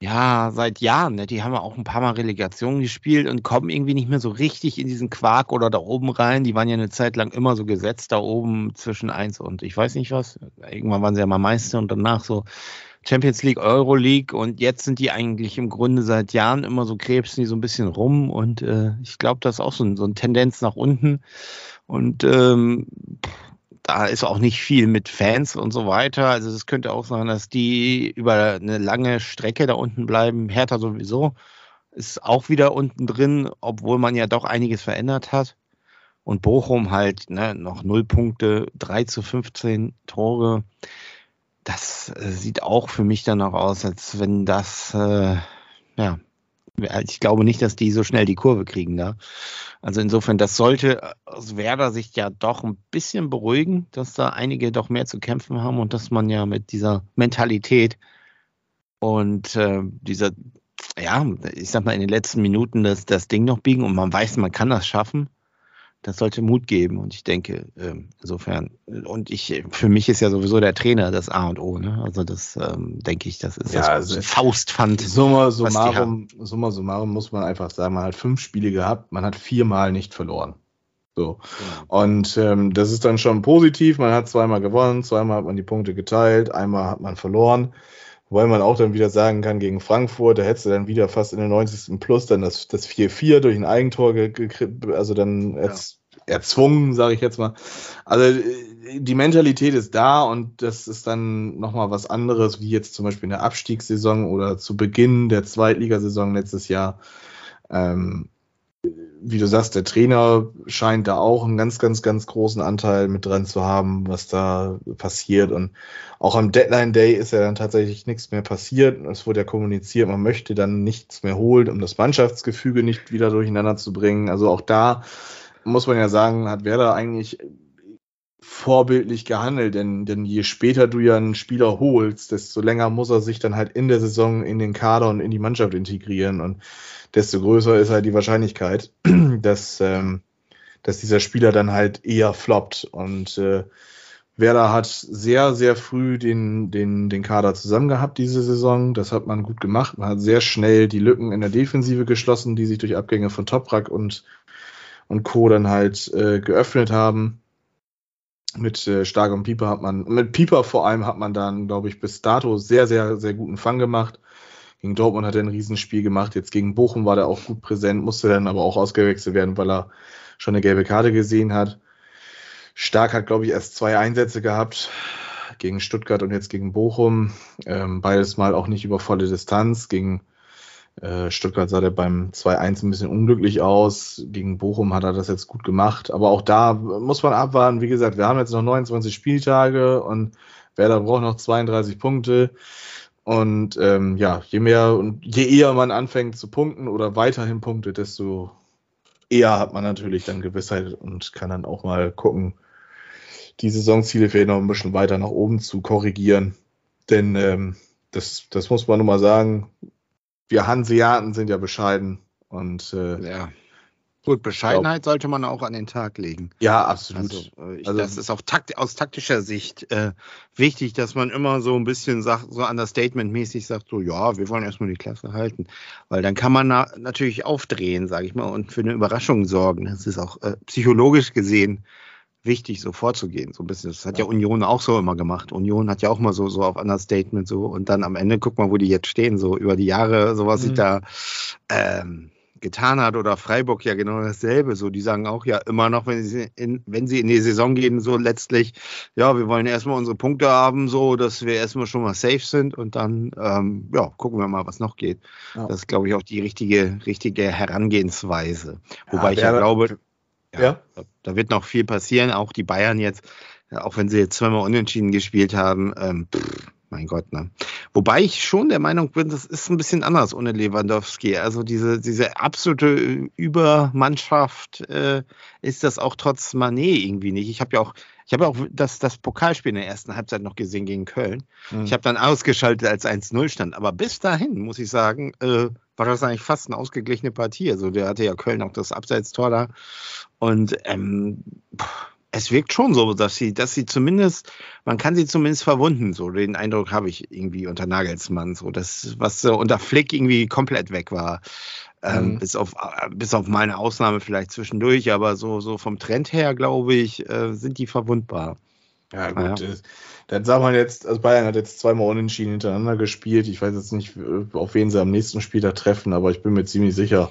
ja, seit Jahren, ne? Die haben ja auch ein paar Mal Relegation gespielt und kommen irgendwie nicht mehr so richtig in diesen Quark oder da oben rein. Die waren ja eine Zeit lang immer so gesetzt da oben zwischen eins und ich weiß nicht was. Irgendwann waren sie ja mal Meister und danach so Champions League, Euro League und jetzt sind die eigentlich im Grunde seit Jahren immer so krebsen die so ein bisschen rum und äh, ich glaube, das ist auch so, ein, so eine Tendenz nach unten und ähm, da ist auch nicht viel mit Fans und so weiter. Also es könnte auch sein, dass die über eine lange Strecke da unten bleiben. Hertha sowieso ist auch wieder unten drin, obwohl man ja doch einiges verändert hat. Und Bochum halt ne, noch null Punkte, 3 zu 15 Tore. Das äh, sieht auch für mich dann noch aus, als wenn das äh, ja, ich glaube nicht, dass die so schnell die Kurve kriegen da. Also insofern, das sollte aus Werder Sicht ja doch ein bisschen beruhigen, dass da einige doch mehr zu kämpfen haben und dass man ja mit dieser Mentalität und äh, dieser, ja, ich sag mal, in den letzten Minuten das, das Ding noch biegen und man weiß, man kann das schaffen das sollte Mut geben. Und ich denke, ähm, insofern, und ich, für mich ist ja sowieso der Trainer das A und O, ne? Also das ähm, denke ich, das ist ja, das also Faustpfand. Summa summarum, summa summarum muss man einfach sagen, man hat fünf Spiele gehabt, man hat viermal nicht verloren. So. Ja. Und ähm, das ist dann schon positiv. Man hat zweimal gewonnen, zweimal hat man die Punkte geteilt, einmal hat man verloren. Wobei man auch dann wieder sagen kann, gegen Frankfurt, da hättest du dann wieder fast in der 90. Plus dann das, das 4-4 durch ein Eigentor gekriegt, also dann ja. erzwungen, sage ich jetzt mal. Also die Mentalität ist da und das ist dann nochmal was anderes, wie jetzt zum Beispiel in der Abstiegssaison oder zu Beginn der Zweitligasaison letztes Jahr. Ähm, wie du sagst, der Trainer scheint da auch einen ganz, ganz, ganz großen Anteil mit dran zu haben, was da passiert. Und auch am Deadline Day ist ja dann tatsächlich nichts mehr passiert. Es wurde ja kommuniziert, man möchte dann nichts mehr holen, um das Mannschaftsgefüge nicht wieder durcheinander zu bringen. Also auch da muss man ja sagen, hat Werder eigentlich vorbildlich gehandelt, denn, denn je später du ja einen Spieler holst, desto länger muss er sich dann halt in der Saison in den Kader und in die Mannschaft integrieren. Und desto größer ist halt die Wahrscheinlichkeit, dass, ähm, dass dieser Spieler dann halt eher floppt. Und äh, Werder hat sehr, sehr früh den, den, den Kader zusammen gehabt diese Saison. Das hat man gut gemacht. Man hat sehr schnell die Lücken in der Defensive geschlossen, die sich durch Abgänge von Toprak und, und Co. dann halt äh, geöffnet haben. Mit äh, Stark und Pieper hat man, mit Pieper vor allem hat man dann, glaube ich, bis dato sehr, sehr, sehr guten Fang gemacht. Gegen Dortmund hat er ein Riesenspiel gemacht. Jetzt gegen Bochum war er auch gut präsent, musste dann aber auch ausgewechselt werden, weil er schon eine gelbe Karte gesehen hat. Stark hat, glaube ich, erst zwei Einsätze gehabt gegen Stuttgart und jetzt gegen Bochum. Ähm, beides mal auch nicht über volle Distanz. Gegen Stuttgart sah der beim 2-1 ein bisschen unglücklich aus. Gegen Bochum hat er das jetzt gut gemacht. Aber auch da muss man abwarten. Wie gesagt, wir haben jetzt noch 29 Spieltage und Werder braucht noch 32 Punkte. Und ähm, ja, je mehr und je eher man anfängt zu punkten oder weiterhin punktet, desto eher hat man natürlich dann Gewissheit und kann dann auch mal gucken, die Saisonziele vielleicht noch ein bisschen weiter nach oben zu korrigieren. Denn ähm, das, das muss man nun mal sagen. Wir Hanseaten sind ja bescheiden und äh, Ja. Gut, Bescheidenheit sollte man auch an den Tag legen. ja, absolut. Also, äh, ich, Also- das ist auch takt, aus taktischer Sicht äh, wichtig, dass man immer so ein bisschen sagt, so understatement-mäßig sagt, so ja, wir wollen erstmal die Klasse halten. Weil dann kann man na, natürlich aufdrehen, sage ich mal, und für eine Überraschung sorgen. Das ist auch äh, psychologisch gesehen wichtig, so vorzugehen. So ein bisschen. Das hat ja. Ja. Union auch so immer gemacht. Union hat ja auch mal so, so auf Understatement so und dann am Ende guck mal, wo die jetzt stehen, so über die Jahre, so was Mhm. sich da ähm, getan hat oder Freiburg ja genau dasselbe. So, die sagen auch ja immer noch, wenn sie in, wenn sie in die Saison gehen, so letztlich, ja, wir wollen erstmal unsere Punkte haben, so dass wir erstmal schon mal safe sind und dann, ähm, ja, gucken wir mal, was noch geht. Ja. Das ist, glaube ich, auch die richtige, richtige Herangehensweise. Wobei Ja, ich ja glaube, ja, Ja. Da, da wird noch viel passieren. Auch die Bayern jetzt, ja, auch wenn sie jetzt zweimal unentschieden gespielt haben, ähm, pff, mein Gott, ne? Wobei ich schon der Meinung bin, das ist ein bisschen anders ohne Lewandowski. Also diese, diese absolute Übermannschaft äh, ist das auch trotz Manet irgendwie nicht. Ich habe ja auch, ich habe ja auch das, das Pokalspiel in der ersten Halbzeit noch gesehen gegen Köln. Mhm. Ich habe dann ausgeschaltet, als 1-0 stand. Aber bis dahin, muss ich sagen, äh, war das eigentlich fast eine ausgeglichene Partie. Also der hatte ja Köln auch das Abseitstor da. Und ähm, es wirkt schon so, dass sie, dass sie zumindest, man kann sie zumindest verwunden. So den Eindruck habe ich irgendwie unter Nagelsmann. So das, was so unter Flick irgendwie komplett weg war. Ähm, Mhm. bis, auf, bis auf mal eine Ausnahme vielleicht zwischendurch, aber so, so vom Trend her, glaube ich, äh, sind die verwundbar. Ja, Ah, gut. Das, dann sagt man jetzt, also Bayern hat jetzt zweimal unentschieden hintereinander gespielt. Ich weiß jetzt nicht, auf wen sie am nächsten Spieltag treffen, aber ich bin mir ziemlich sicher.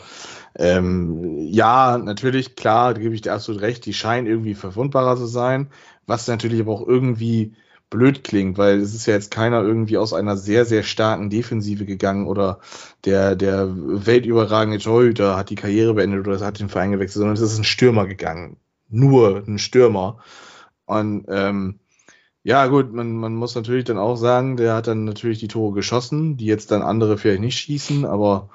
Ähm, ja, natürlich, klar, da gebe ich dir absolut recht, die scheinen irgendwie verwundbarer zu sein, was natürlich aber auch irgendwie blöd klingt, weil es ist ja jetzt keiner irgendwie aus einer sehr, sehr starken Defensive gegangen oder der, der weltüberragende Torhüter hat die Karriere beendet oder hat den Verein gewechselt, sondern es ist ein Stürmer gegangen. Nur ein Stürmer. Und ähm, ja, gut, man, man muss natürlich dann auch sagen, der hat dann natürlich die Tore geschossen, die jetzt dann andere vielleicht nicht schießen, aber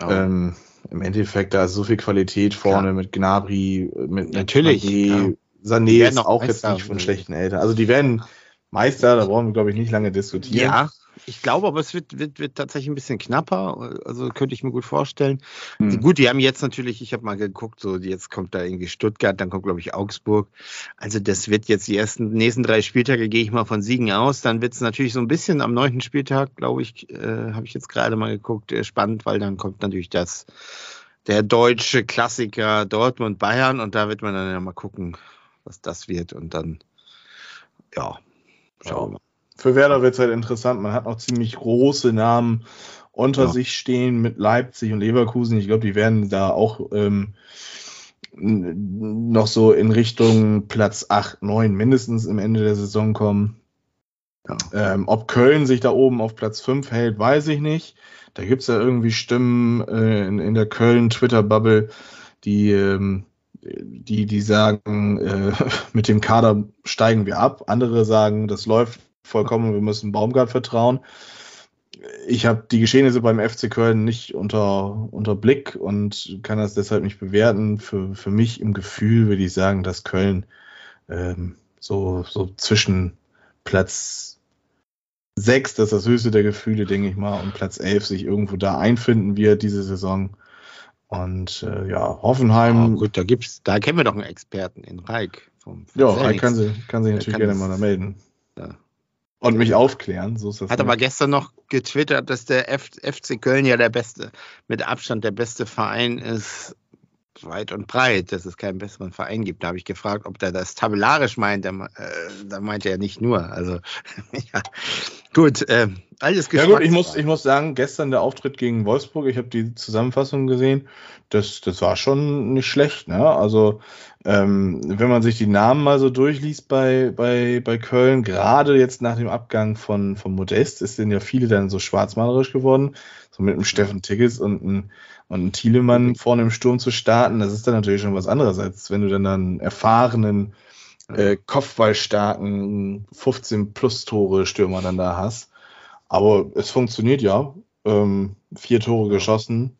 Ja. ähm, im Endeffekt, da ist so viel Qualität vorne Klar. mit Gnabry, mit Natürlich, Mané, ja. Sané ist auch Meister. jetzt nicht von schlechten Eltern. Also die werden Meister, da brauchen wir, glaube ich, nicht lange diskutieren. Ja, ich glaube, aber es wird, wird, wird tatsächlich ein bisschen knapper. Also könnte ich mir gut vorstellen. Hm. Gut, die haben jetzt natürlich, ich habe mal geguckt, so jetzt kommt da irgendwie Stuttgart, dann kommt, glaube ich, Augsburg. Also das wird jetzt die ersten nächsten drei Spieltage, gehe ich mal von Siegen aus. Dann wird es natürlich so ein bisschen am neunten Spieltag, glaube ich, äh, habe ich jetzt gerade mal geguckt, äh, spannend, weil dann kommt natürlich das der deutsche Klassiker Dortmund Bayern und da wird man dann ja mal gucken, was das wird und dann ja, schauen wir mal. Für Werder wird es halt interessant. Man hat noch ziemlich große Namen unter Ja. sich stehen mit Leipzig und Leverkusen. Ich glaube, die werden da auch ähm, noch so in Richtung Platz 8, 9 mindestens im Ende der Saison kommen. Ja. Ähm, ob Köln sich da oben auf Platz 5 hält, weiß ich nicht. Da gibt es ja irgendwie Stimmen äh, in, in der Köln-Twitter-Bubble, die, ähm, die, die sagen, äh, mit dem Kader steigen wir ab. Andere sagen, das läuft vollkommen, wir müssen Baumgart vertrauen. Ich habe die Geschehnisse beim FC Köln nicht unter, unter Blick und kann das deshalb nicht bewerten. Für, für mich im Gefühl würde ich sagen, dass Köln ähm, so, so zwischen Platz 6, das ist das höchste der Gefühle, denke ich mal, und Platz 11 sich irgendwo da einfinden wird diese Saison. Und äh, ja, Hoffenheim, Oh, gut, da gibt's, da kennen wir doch einen Experten in Reik. Vom ja, Phoenix. Reik kann, sie, kann sich natürlich kann gerne mal da melden. Ja. Und mich aufklären, so ist das. Hat nicht. aber gestern noch getwittert, dass der F FC Köln ja der beste, mit Abstand der beste Verein ist, weit und breit, dass es keinen besseren Verein gibt. Da habe ich gefragt, ob der das tabellarisch meint. Der, äh, da meinte er nicht nur. Also, ja. Gut, äh, alles Ja gut, ich muss, ich muss sagen, gestern der Auftritt gegen Wolfsburg, ich habe die Zusammenfassung gesehen, das, das war schon nicht schlecht. Ne? Also ähm, wenn man sich die Namen mal so durchliest bei, bei, bei Köln, gerade jetzt nach dem Abgang von, von Modest, ist denn ja viele dann so schwarzmalerisch geworden, so mit einem Steffen Tigges und einem und einem Thielemann vorne im Sturm zu starten, das ist dann natürlich schon was anderes, als wenn du dann einen erfahrenen, äh, kopfballstarken 15 plus Tore Stürmer dann da hast. Aber es funktioniert ja. Ähm, vier Tore geschossen.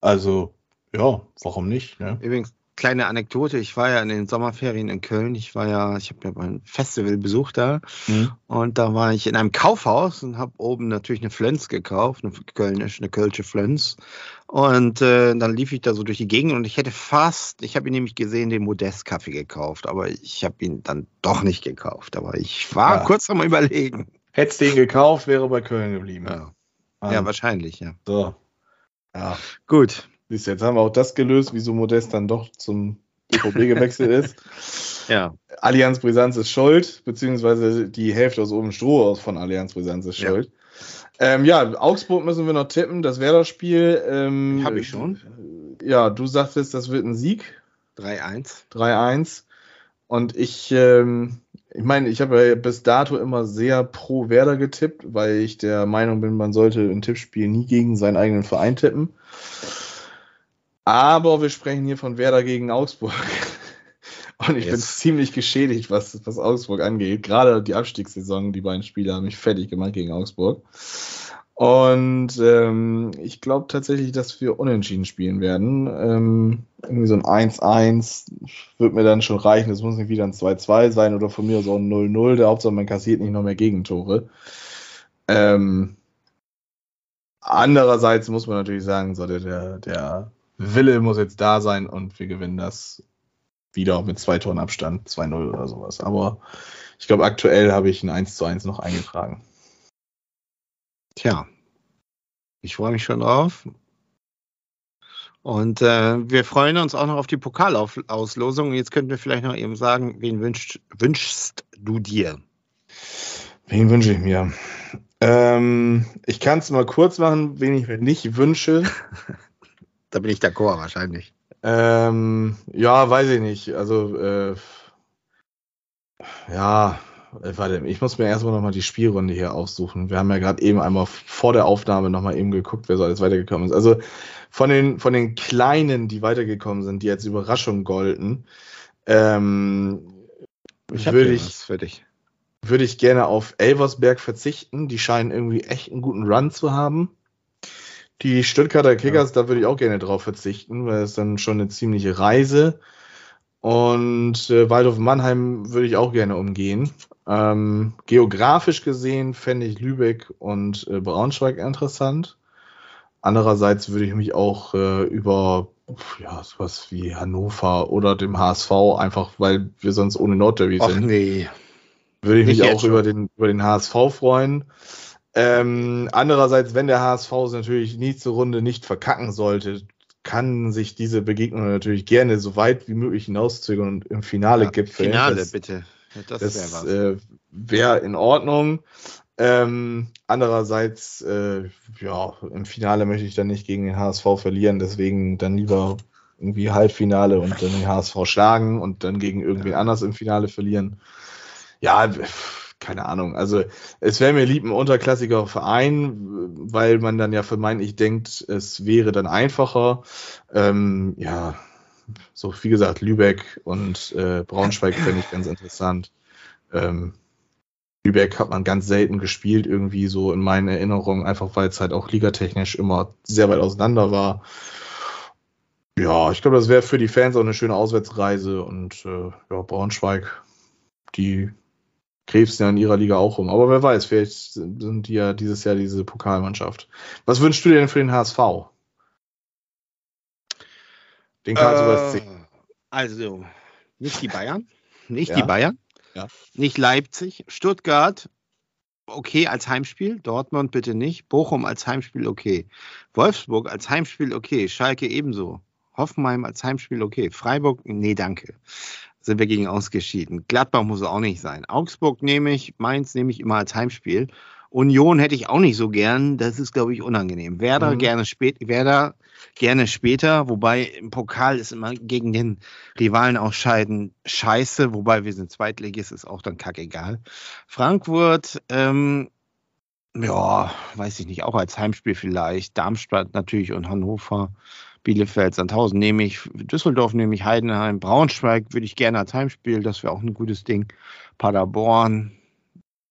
Also, ja, warum nicht? Ne? Übrigens, kleine Anekdote. Ich war ja in den Sommerferien in Köln. Ich war ja, ich habe ja ein Festival besucht da. Mhm. Und da war ich in einem Kaufhaus und habe oben natürlich eine Flönz gekauft, eine Kölnisch, eine Kölsche Flönz. Und äh, dann lief ich da so durch die Gegend und ich hätte fast, ich habe ihn nämlich gesehen, den Modest-Kaffee gekauft, aber ich habe ihn dann doch nicht gekauft. Aber ich war ja. kurz am überlegen. Hättest du ihn gekauft, wäre bei Köln geblieben. Ja, ah. ja wahrscheinlich, ja. So. Ja. Gut. Siehst jetzt haben wir auch das gelöst, wieso Modest dann doch zum BVB gewechselt ist. ja. Allianz Brisanz ist schuld, beziehungsweise die Hälfte aus oben Stroh aus von Allianz Brisanz ist schuld. Ja. Ähm, ja, Augsburg müssen wir noch tippen. Das wäre das Spiel. Ähm, Habe ich schon. Ja, du sagtest, das wird ein Sieg. 3-1. 3-1. Und ich, ähm, ich meine, ich habe ja bis dato immer sehr pro Werder getippt, weil ich der Meinung bin, man sollte ein Tippspiel nie gegen seinen eigenen Verein tippen. Aber wir sprechen hier von Werder gegen Augsburg. Und ich yes. bin ziemlich geschädigt, was, was Augsburg angeht. Gerade die Abstiegssaison, die beiden Spiele haben mich fertig gemacht gegen Augsburg. Und ähm, ich glaube tatsächlich, dass wir unentschieden spielen werden. Ähm, irgendwie so ein 1-1 wird mir dann schon reichen. Das muss nicht wieder ein 2-2 sein oder von mir aus auch ein 0-0. Der Hauptsache, man kassiert nicht noch mehr Gegentore. Ähm, andererseits muss man natürlich sagen, so der, der Wille muss jetzt da sein und wir gewinnen das wieder mit zwei Toren Abstand, 2-0 oder sowas. Aber ich glaube, aktuell habe ich ein 1 zu 1 noch eingetragen. Tja, ich freue mich schon drauf. Und äh, wir freuen uns auch noch auf die Pokalauslosung. Jetzt könnten wir vielleicht noch eben sagen, wen wünschst, wünschst du dir? Wen wünsche ich mir? Ähm, ich kann es mal kurz machen, wen ich mir nicht wünsche. da bin ich d'accord wahrscheinlich. Ähm, ja, weiß ich nicht. Also, äh, ja, äh, warte, ich muss mir erstmal nochmal die Spielrunde hier aussuchen. Wir haben ja gerade eben einmal vor der Aufnahme nochmal eben geguckt, wer so alles weitergekommen ist. Also von den, von den Kleinen, die weitergekommen sind, die als Überraschung golden, ähm, würde ich, für dich. würde ich gerne auf Elversberg verzichten. Die scheinen irgendwie echt einen guten Run zu haben. Die Stuttgarter Kickers, ja. da würde ich auch gerne drauf verzichten, weil es dann schon eine ziemliche Reise. Und äh, Waldorf Mannheim würde ich auch gerne umgehen. Ähm, geografisch gesehen fände ich Lübeck und äh, Braunschweig interessant. Andererseits würde ich mich auch äh, über ja, sowas wie Hannover oder dem HSV, einfach weil wir sonst ohne Nordderby sind. Nee. Würde ich mich auch über den, über den HSV freuen. Ähm, andererseits, wenn der HSV es natürlich nächste Runde nicht verkacken sollte, kann sich diese Begegnung natürlich gerne so weit wie möglich hinauszögern und im Finale ja, gipfeln. Finale, das, bitte. Das, das wäre äh, wär in Ordnung. Ähm, andererseits, äh, ja, im Finale möchte ich dann nicht gegen den HSV verlieren, deswegen dann lieber irgendwie Halbfinale und dann den HSV schlagen und dann gegen irgendwen ja. anders im Finale verlieren. Ja, keine Ahnung. Also es wäre mir lieb ein unterklassiger Verein, weil man dann ja vermeintlich denkt, es wäre dann einfacher. Ähm, ja, so wie gesagt, Lübeck und äh, Braunschweig fände ich ganz interessant. Ähm, Lübeck hat man ganz selten gespielt, irgendwie so in meinen Erinnerungen, einfach weil es halt auch ligatechnisch immer sehr weit auseinander war. Ja, ich glaube, das wäre für die Fans auch eine schöne Auswärtsreise und äh, ja, Braunschweig, die krebsen ja in ihrer Liga auch rum. Aber wer weiß, vielleicht sind die ja dieses Jahr diese Pokalmannschaft. Was wünschst du dir denn für den HSV? Den Karlsruher äh, Also, nicht die Bayern. Nicht ja. die Bayern. Ja. Nicht Leipzig. Stuttgart, okay als Heimspiel. Dortmund bitte nicht. Bochum als Heimspiel, okay. Wolfsburg als Heimspiel, okay. Schalke ebenso. Hoffenheim als Heimspiel, okay. Freiburg, nee, danke sind wir gegen ausgeschieden. Gladbach muss auch nicht sein. Augsburg nehme ich, Mainz nehme ich immer als Heimspiel. Union hätte ich auch nicht so gern, das ist, glaube ich, unangenehm. Werder, mhm. gerne, spät, Werder gerne später, wobei im Pokal ist immer gegen den Rivalen ausscheiden scheiße, wobei wir sind Zweitligist, ist auch dann kackegal. Frankfurt, ähm, ja, weiß ich nicht, auch als Heimspiel vielleicht. Darmstadt natürlich und Hannover. Bielefeld, Sandhausen nehme ich, Düsseldorf nehme ich, Heidenheim, Braunschweig würde ich gerne als Heimspiel, das wäre auch ein gutes Ding. Paderborn,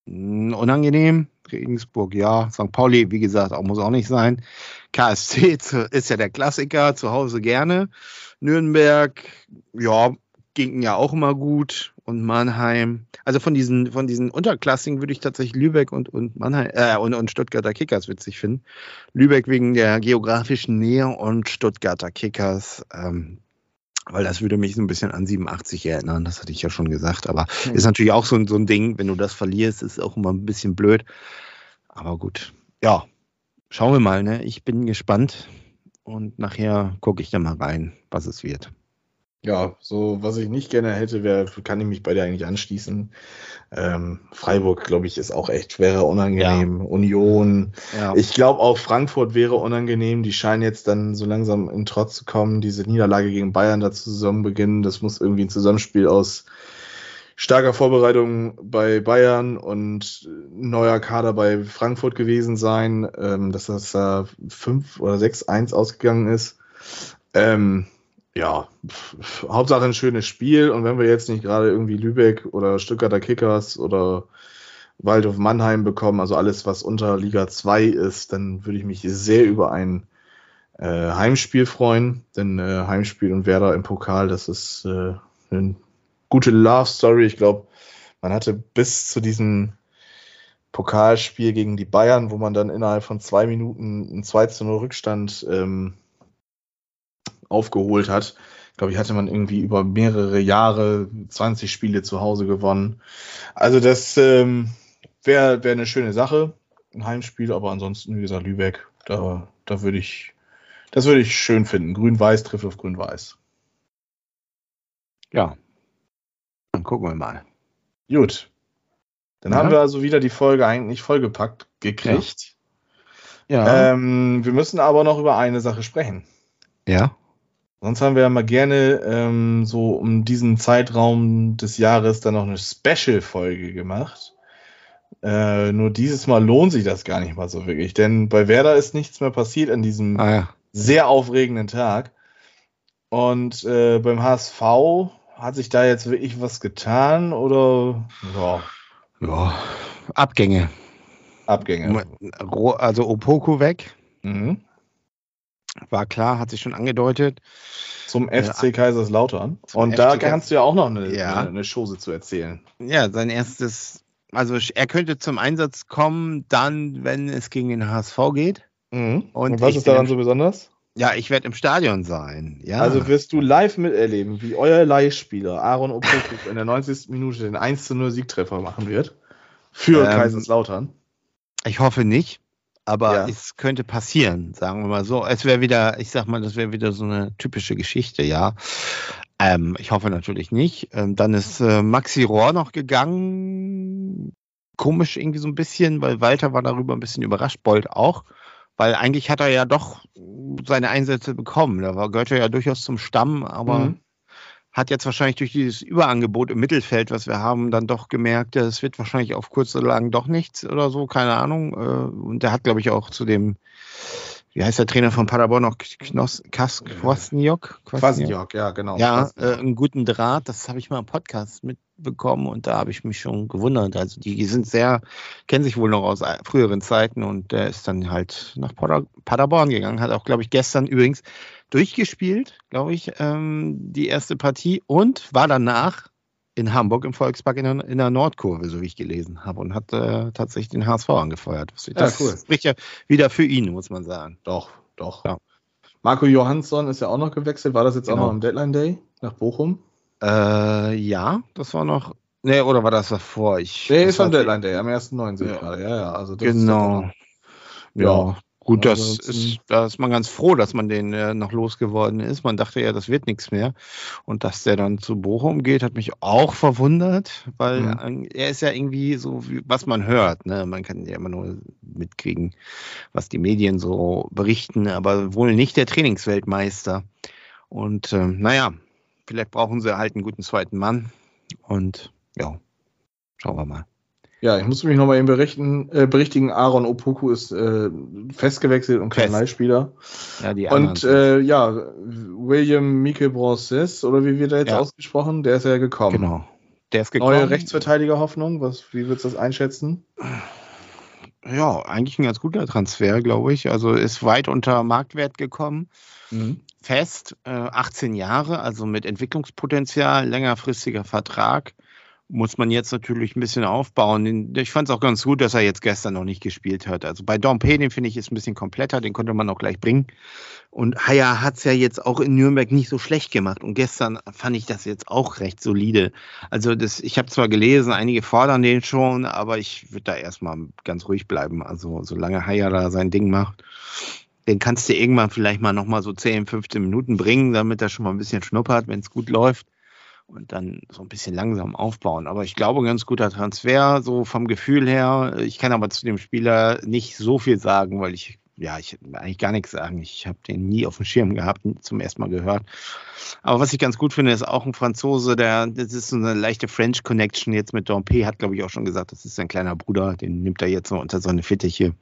hm, unangenehm. Regensburg, ja. St. Pauli, wie gesagt, auch, muss auch nicht sein. KSC ist ja der Klassiker, zu Hause gerne. Nürnberg, ja, ging ja auch immer gut. Und Mannheim. Also von diesen, von diesen Unterklassigen würde ich tatsächlich Lübeck und, und Mannheim äh, und, und Stuttgarter Kickers witzig finden. Lübeck wegen der geografischen Nähe und Stuttgarter Kickers. Ähm, weil das würde mich so ein bisschen an 87 erinnern, das hatte ich ja schon gesagt. Aber mhm. ist natürlich auch so ein, so ein Ding, wenn du das verlierst, ist auch immer ein bisschen blöd. Aber gut, ja, schauen wir mal. Ne? Ich bin gespannt und nachher gucke ich da mal rein, was es wird. Ja, so was ich nicht gerne hätte, wäre, kann ich mich bei dir eigentlich anschließen. Ähm, Freiburg, glaube ich, ist auch echt schwerer, unangenehm. Ja. Union. Ja. Ich glaube auch Frankfurt wäre unangenehm. Die scheinen jetzt dann so langsam in Trotz zu kommen. Diese Niederlage gegen Bayern da zusammen beginnen. Das muss irgendwie ein Zusammenspiel aus starker Vorbereitung bei Bayern und neuer Kader bei Frankfurt gewesen sein, ähm, dass das da äh, 5 oder 6-1 ausgegangen ist. Ähm, ja, Hauptsache ein schönes Spiel. Und wenn wir jetzt nicht gerade irgendwie Lübeck oder Stuttgarter Kickers oder Waldhof Mannheim bekommen, also alles, was unter Liga 2 ist, dann würde ich mich sehr über ein äh, Heimspiel freuen. Denn äh, Heimspiel und Werder im Pokal, das ist äh, eine gute Love Story. Ich glaube, man hatte bis zu diesem Pokalspiel gegen die Bayern, wo man dann innerhalb von zwei Minuten einen 2 zu 0 Rückstand ähm, aufgeholt hat. Glaube ich, hatte man irgendwie über mehrere Jahre 20 Spiele zu Hause gewonnen. Also das ähm, wäre wär eine schöne Sache, ein Heimspiel, aber ansonsten, wie gesagt, Lübeck, da, da würde ich, das würde ich schön finden. Grün-Weiß trifft auf Grün-Weiß. Ja, dann gucken wir mal. Gut. Dann ja. haben wir also wieder die Folge eigentlich vollgepackt gekriegt. Ja. ja. Ähm, wir müssen aber noch über eine Sache sprechen. Ja. Sonst haben wir ja mal gerne ähm, so um diesen Zeitraum des Jahres dann noch eine Special-Folge gemacht. Äh, nur dieses Mal lohnt sich das gar nicht mal so wirklich, denn bei Werder ist nichts mehr passiert an diesem ah, ja. sehr aufregenden Tag. Und äh, beim HSV hat sich da jetzt wirklich was getan oder ja. ja. Abgänge. Abgänge. Also Opoko weg. Mhm. War klar, hat sich schon angedeutet. Zum FC äh, Kaiserslautern. Und FC da kannst du ja auch noch eine, ja. eine, eine Chose zu erzählen. Ja, sein erstes, also er könnte zum Einsatz kommen, dann, wenn es gegen den HSV geht. Mhm. Und, Und, was ist daran so besonders? Ja, ich werde im Stadion sein. Ja. Also wirst du live miterleben, wie euer Leihspieler Aaron Opoku in der 90. Minute den 1 0 Siegtreffer machen wird. Für ähm, Kaiserslautern. Ich hoffe nicht aber ja. es könnte passieren, sagen wir mal so. Es wäre wieder, ich sag mal, das wäre wieder so eine typische Geschichte, ja. Ähm, ich hoffe natürlich nicht. Ähm, dann ist äh, Maxi Rohr noch gegangen. Komisch irgendwie so ein bisschen, weil Walter war darüber ein bisschen überrascht, Bolt auch. Weil eigentlich hat er ja doch seine Einsätze bekommen. Da war, gehört er ja durchaus zum Stamm, aber mhm hat jetzt wahrscheinlich durch dieses Überangebot im Mittelfeld, was wir haben, dann doch gemerkt, es wird wahrscheinlich auf kurz oder lang doch nichts oder so, keine Ahnung. Äh, und der hat, glaube ich, auch zu dem, wie heißt der Trainer von Paderborn noch, Knos, Kas, Kwasniok? Kwasniok, ja, genau. Ja, äh, einen guten Draht, das habe ich mal im Podcast mitbekommen und da habe ich mich schon gewundert. Also die sind sehr, kennen sich wohl noch aus früheren Zeiten und der ist dann halt nach Paderborn gegangen, hat auch, glaube ich, gestern übrigens durchgespielt, glaube ich, ähm, die erste Partie und war danach in Hamburg im Volkspark in der, in der Nordkurve, so wie ich gelesen habe, und hat äh, tatsächlich den HSV angefeuert. Das ja, cool. spricht ja wieder für ihn, muss man sagen. Doch, doch. Ja. Marco Johansson ist ja auch noch gewechselt. War das jetzt genau. auch noch am Deadline Day nach Bochum? Äh, ja, das war noch. Nee, oder war das davor? Ich, nee, ist am Deadline Day, am 1.9. Ja. ja, ja. Also genau. Ja, Gut, das ist, da ist man ganz froh, dass man den äh, noch losgeworden ist. Man dachte ja, das wird nichts mehr. Und dass der dann zu Bochum geht, hat mich auch verwundert, weil mhm. er ist ja irgendwie so, wie, was man hört. Ne? Man kann ja immer nur mitkriegen, was die Medien so berichten, aber wohl nicht der Trainingsweltmeister. Und äh, naja, vielleicht brauchen sie halt einen guten zweiten Mann. Und ja, schauen wir mal. Ja, ich muss mich nochmal eben berichten, äh, berichtigen. Aaron Opoku ist äh, festgewechselt und kein. Leihspieler. Ja, die und äh, ja, William Mike Bronces, oder wie wird er jetzt ja. ausgesprochen? Der ist ja gekommen. Genau. Der ist gekommen. Neue Rechtsverteidiger Hoffnung, was, wie würdest du das einschätzen? ja, eigentlich ein ganz guter Transfer, glaube ich. Also ist weit unter Marktwert gekommen. Mhm. Fest, äh, 18 Jahre, also mit Entwicklungspotenzial, längerfristiger Vertrag muss man jetzt natürlich ein bisschen aufbauen. Ich fand es auch ganz gut, dass er jetzt gestern noch nicht gespielt hat. Also bei Dompe, den finde ich, ist ein bisschen kompletter, den konnte man auch gleich bringen. Und Haya hat es ja jetzt auch in Nürnberg nicht so schlecht gemacht. Und gestern fand ich das jetzt auch recht solide. Also das, ich habe zwar gelesen, einige fordern den schon, aber ich würde da erstmal ganz ruhig bleiben. Also solange Haya da sein Ding macht, den kannst du irgendwann vielleicht mal nochmal so 10, 15 Minuten bringen, damit er schon mal ein bisschen schnuppert, wenn es gut läuft und dann so ein bisschen langsam aufbauen. Aber ich glaube, ganz guter Transfer, so vom Gefühl her. Ich kann aber zu dem Spieler nicht so viel sagen, weil ich, ja, ich eigentlich gar nichts sagen. Ich habe den nie auf dem Schirm gehabt, zum ersten Mal gehört. Aber was ich ganz gut finde, ist auch ein Franzose, der, das ist so eine leichte French Connection jetzt mit Dompe, hat, glaube ich, auch schon gesagt, das ist sein kleiner Bruder, den nimmt er jetzt so unter seine Fittiche.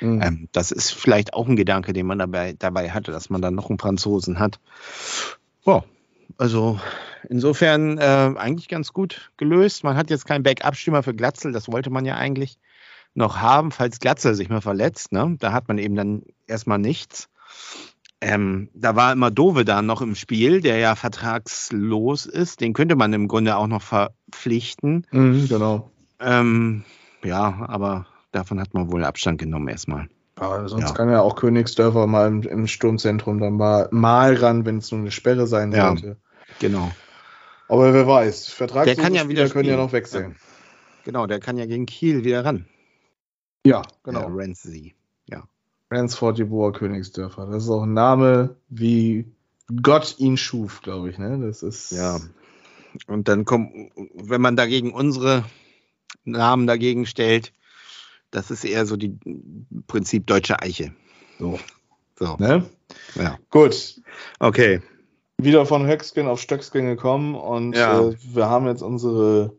Mhm. Ähm, das ist vielleicht auch ein Gedanke, den man dabei, dabei hatte, dass man dann noch einen Franzosen hat. Boah, also insofern äh, eigentlich ganz gut gelöst. Man hat jetzt keinen Backup-Stürmer für Glatzel, das wollte man ja eigentlich noch haben, falls Glatzel sich mal verletzt. Ne? Da hat man eben dann erstmal nichts. Ähm, da war immer Dove da noch im Spiel, der ja vertragslos ist. Den könnte man im Grunde auch noch verpflichten. Mhm, genau. Ähm, ja, aber davon hat man wohl Abstand genommen erstmal. Aber sonst ja. kann ja auch Königsdörfer mal im, im Sturmzentrum dann mal, mal ran, wenn es nur eine Sperre sein sollte. Ja, genau. Aber wer weiß, Vertrag der kann ja wieder können ja noch wechseln. Genau, der kann ja gegen Kiel wieder ran. Ja, genau. Ja, Renzi. Ja. Ransford Jeboa Königsdörfer. Das ist auch ein Name, wie Gott ihn schuf, glaube ich. Ne? Das ist. Ja. Und dann kommt, wenn man dagegen unsere Namen dagegen stellt, das ist eher so die Prinzip deutsche Eiche. So. So. Ne? Ja. Gut. Okay. Wieder von Höckskin auf Stöckskin gekommen und ja. äh, wir haben jetzt unsere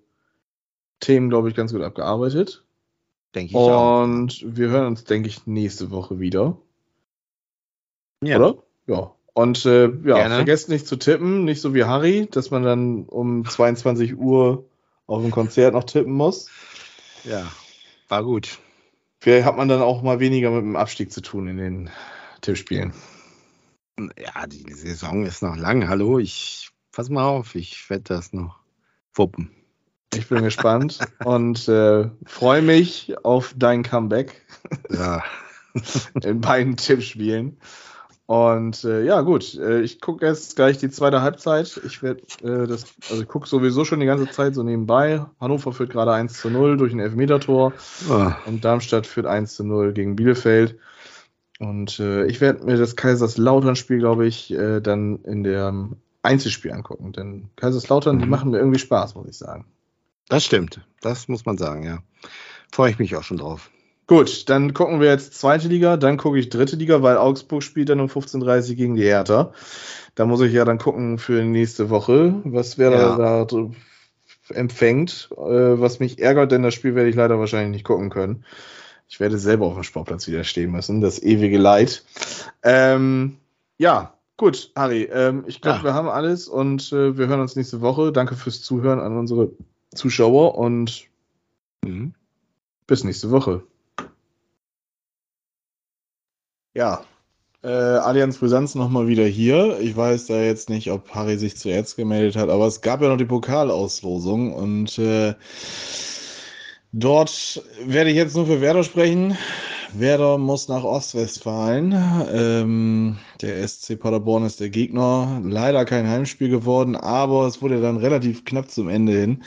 Themen, glaube ich, ganz gut abgearbeitet. Denke ich und auch. Und wir hören uns, denke ich, nächste Woche wieder. Ja. Oder? Ja. Und äh, ja, Gerne. vergesst nicht zu tippen, nicht so wie Harry, dass man dann um 22 Uhr auf ein Konzert noch tippen muss. Ja, war gut. Vielleicht hat man dann auch mal weniger mit dem Abstieg zu tun in den Tippspielen. Ja, die Saison ist noch lang. Hallo, ich pass mal auf, ich werde das noch wuppen. Ich bin gespannt und äh, freue mich auf dein Comeback. Ja. in beiden Tippspielen. Und äh, ja, gut, äh, ich gucke jetzt gleich die zweite Halbzeit. Ich werde äh, das, also ich gucke sowieso schon die ganze Zeit so nebenbei. Hannover führt gerade 1 zu 0 durch ein Elfmetertor oh. und Darmstadt führt 1 zu 0 gegen Bielefeld. Und äh, ich werde mir das Kaiserslautern-Spiel, glaube ich, äh, dann in dem Einzelspiel angucken. Denn Kaiserslautern, mhm. die machen mir irgendwie Spaß, muss ich sagen. Das stimmt, das muss man sagen, ja. Freue ich mich auch schon drauf. Gut, dann gucken wir jetzt zweite Liga, dann gucke ich dritte Liga, weil Augsburg spielt dann um 15.30 Uhr gegen die Hertha. Da muss ich ja dann gucken für nächste Woche, was wer ja. da, da empfängt. Äh, was mich ärgert, denn das Spiel werde ich leider wahrscheinlich nicht gucken können. Ich werde selber auf dem Sportplatz wieder stehen müssen, das ewige Leid. Ähm, ja, gut, Harry, ähm, ich glaube, ja. wir haben alles und äh, wir hören uns nächste Woche. Danke fürs Zuhören an unsere Zuschauer und mhm. bis nächste Woche. Ja, äh, Allianz Brisanz nochmal wieder hier. Ich weiß da jetzt nicht, ob Harry sich zuerst gemeldet hat, aber es gab ja noch die Pokalauslosung und äh, dort werde ich jetzt nur für Werder sprechen. Werder muss nach Ostwestfalen. Ähm, der SC Paderborn ist der Gegner. Leider kein Heimspiel geworden, aber es wurde dann relativ knapp zum Ende hin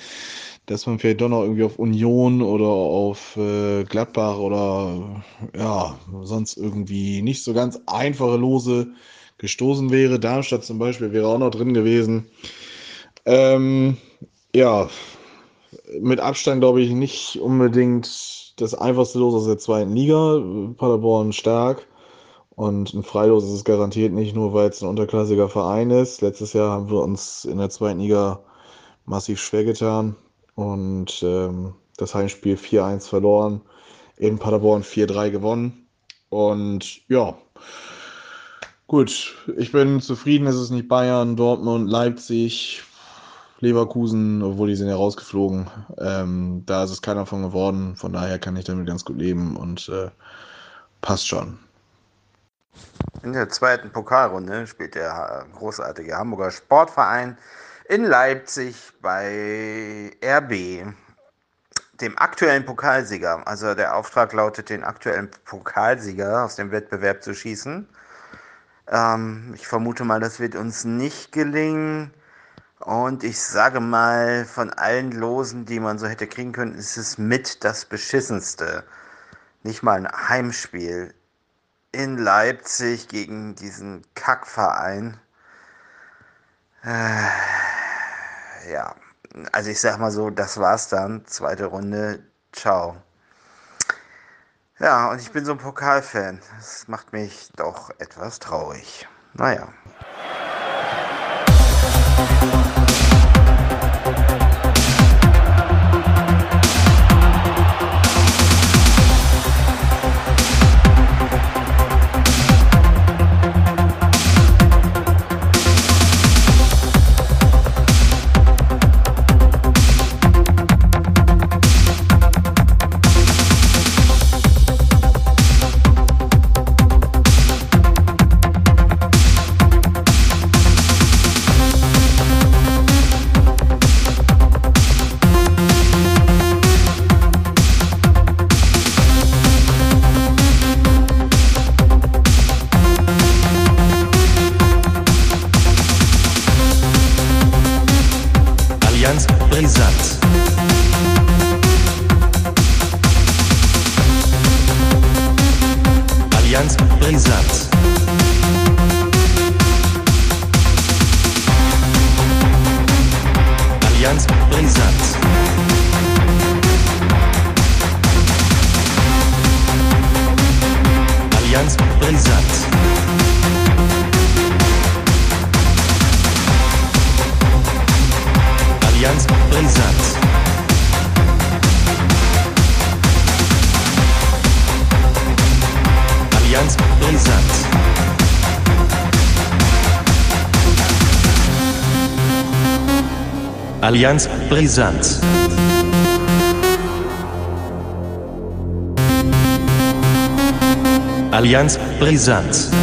dass man vielleicht doch noch irgendwie auf Union oder auf äh, Gladbach oder ja, sonst irgendwie nicht so ganz einfache Lose gestoßen wäre. Darmstadt zum Beispiel wäre auch noch drin gewesen. Ähm, ja, mit Abstand glaube ich nicht unbedingt das einfachste Los aus der zweiten Liga. Paderborn stark. Und ein Freilos ist es garantiert nicht, nur weil es ein unterklassiger Verein ist. Letztes Jahr haben wir uns in der zweiten Liga massiv schwer getan und ähm, das Heimspiel 4-1 verloren, in Paderborn 4-3 gewonnen. Und ja, gut, ich bin zufrieden, es ist nicht Bayern, Dortmund, Leipzig. Leverkusen, obwohl die sind ja rausgeflogen. Ähm, da ist es keiner von geworden. Von daher kann ich damit ganz gut leben und äh, passt schon. In der zweiten Pokalrunde spielt der großartige Hamburger Sportverein in Leipzig bei RB, dem aktuellen Pokalsieger. Also der Auftrag lautet, den aktuellen Pokalsieger aus dem Wettbewerb zu schießen. Ähm, ich vermute mal, das wird uns nicht gelingen. Und ich sage mal, von allen Losen, die man so hätte kriegen können, ist es mit das beschissenste. Nicht mal ein Heimspiel in Leipzig gegen diesen Kackverein. Äh, ja, also ich sag mal so, das war's dann. Zweite Runde. Ciao. Ja, und ich bin so ein Pokalfan. Das macht mich doch etwas traurig. Naja. Allianz Brisant. Allianz Brisant.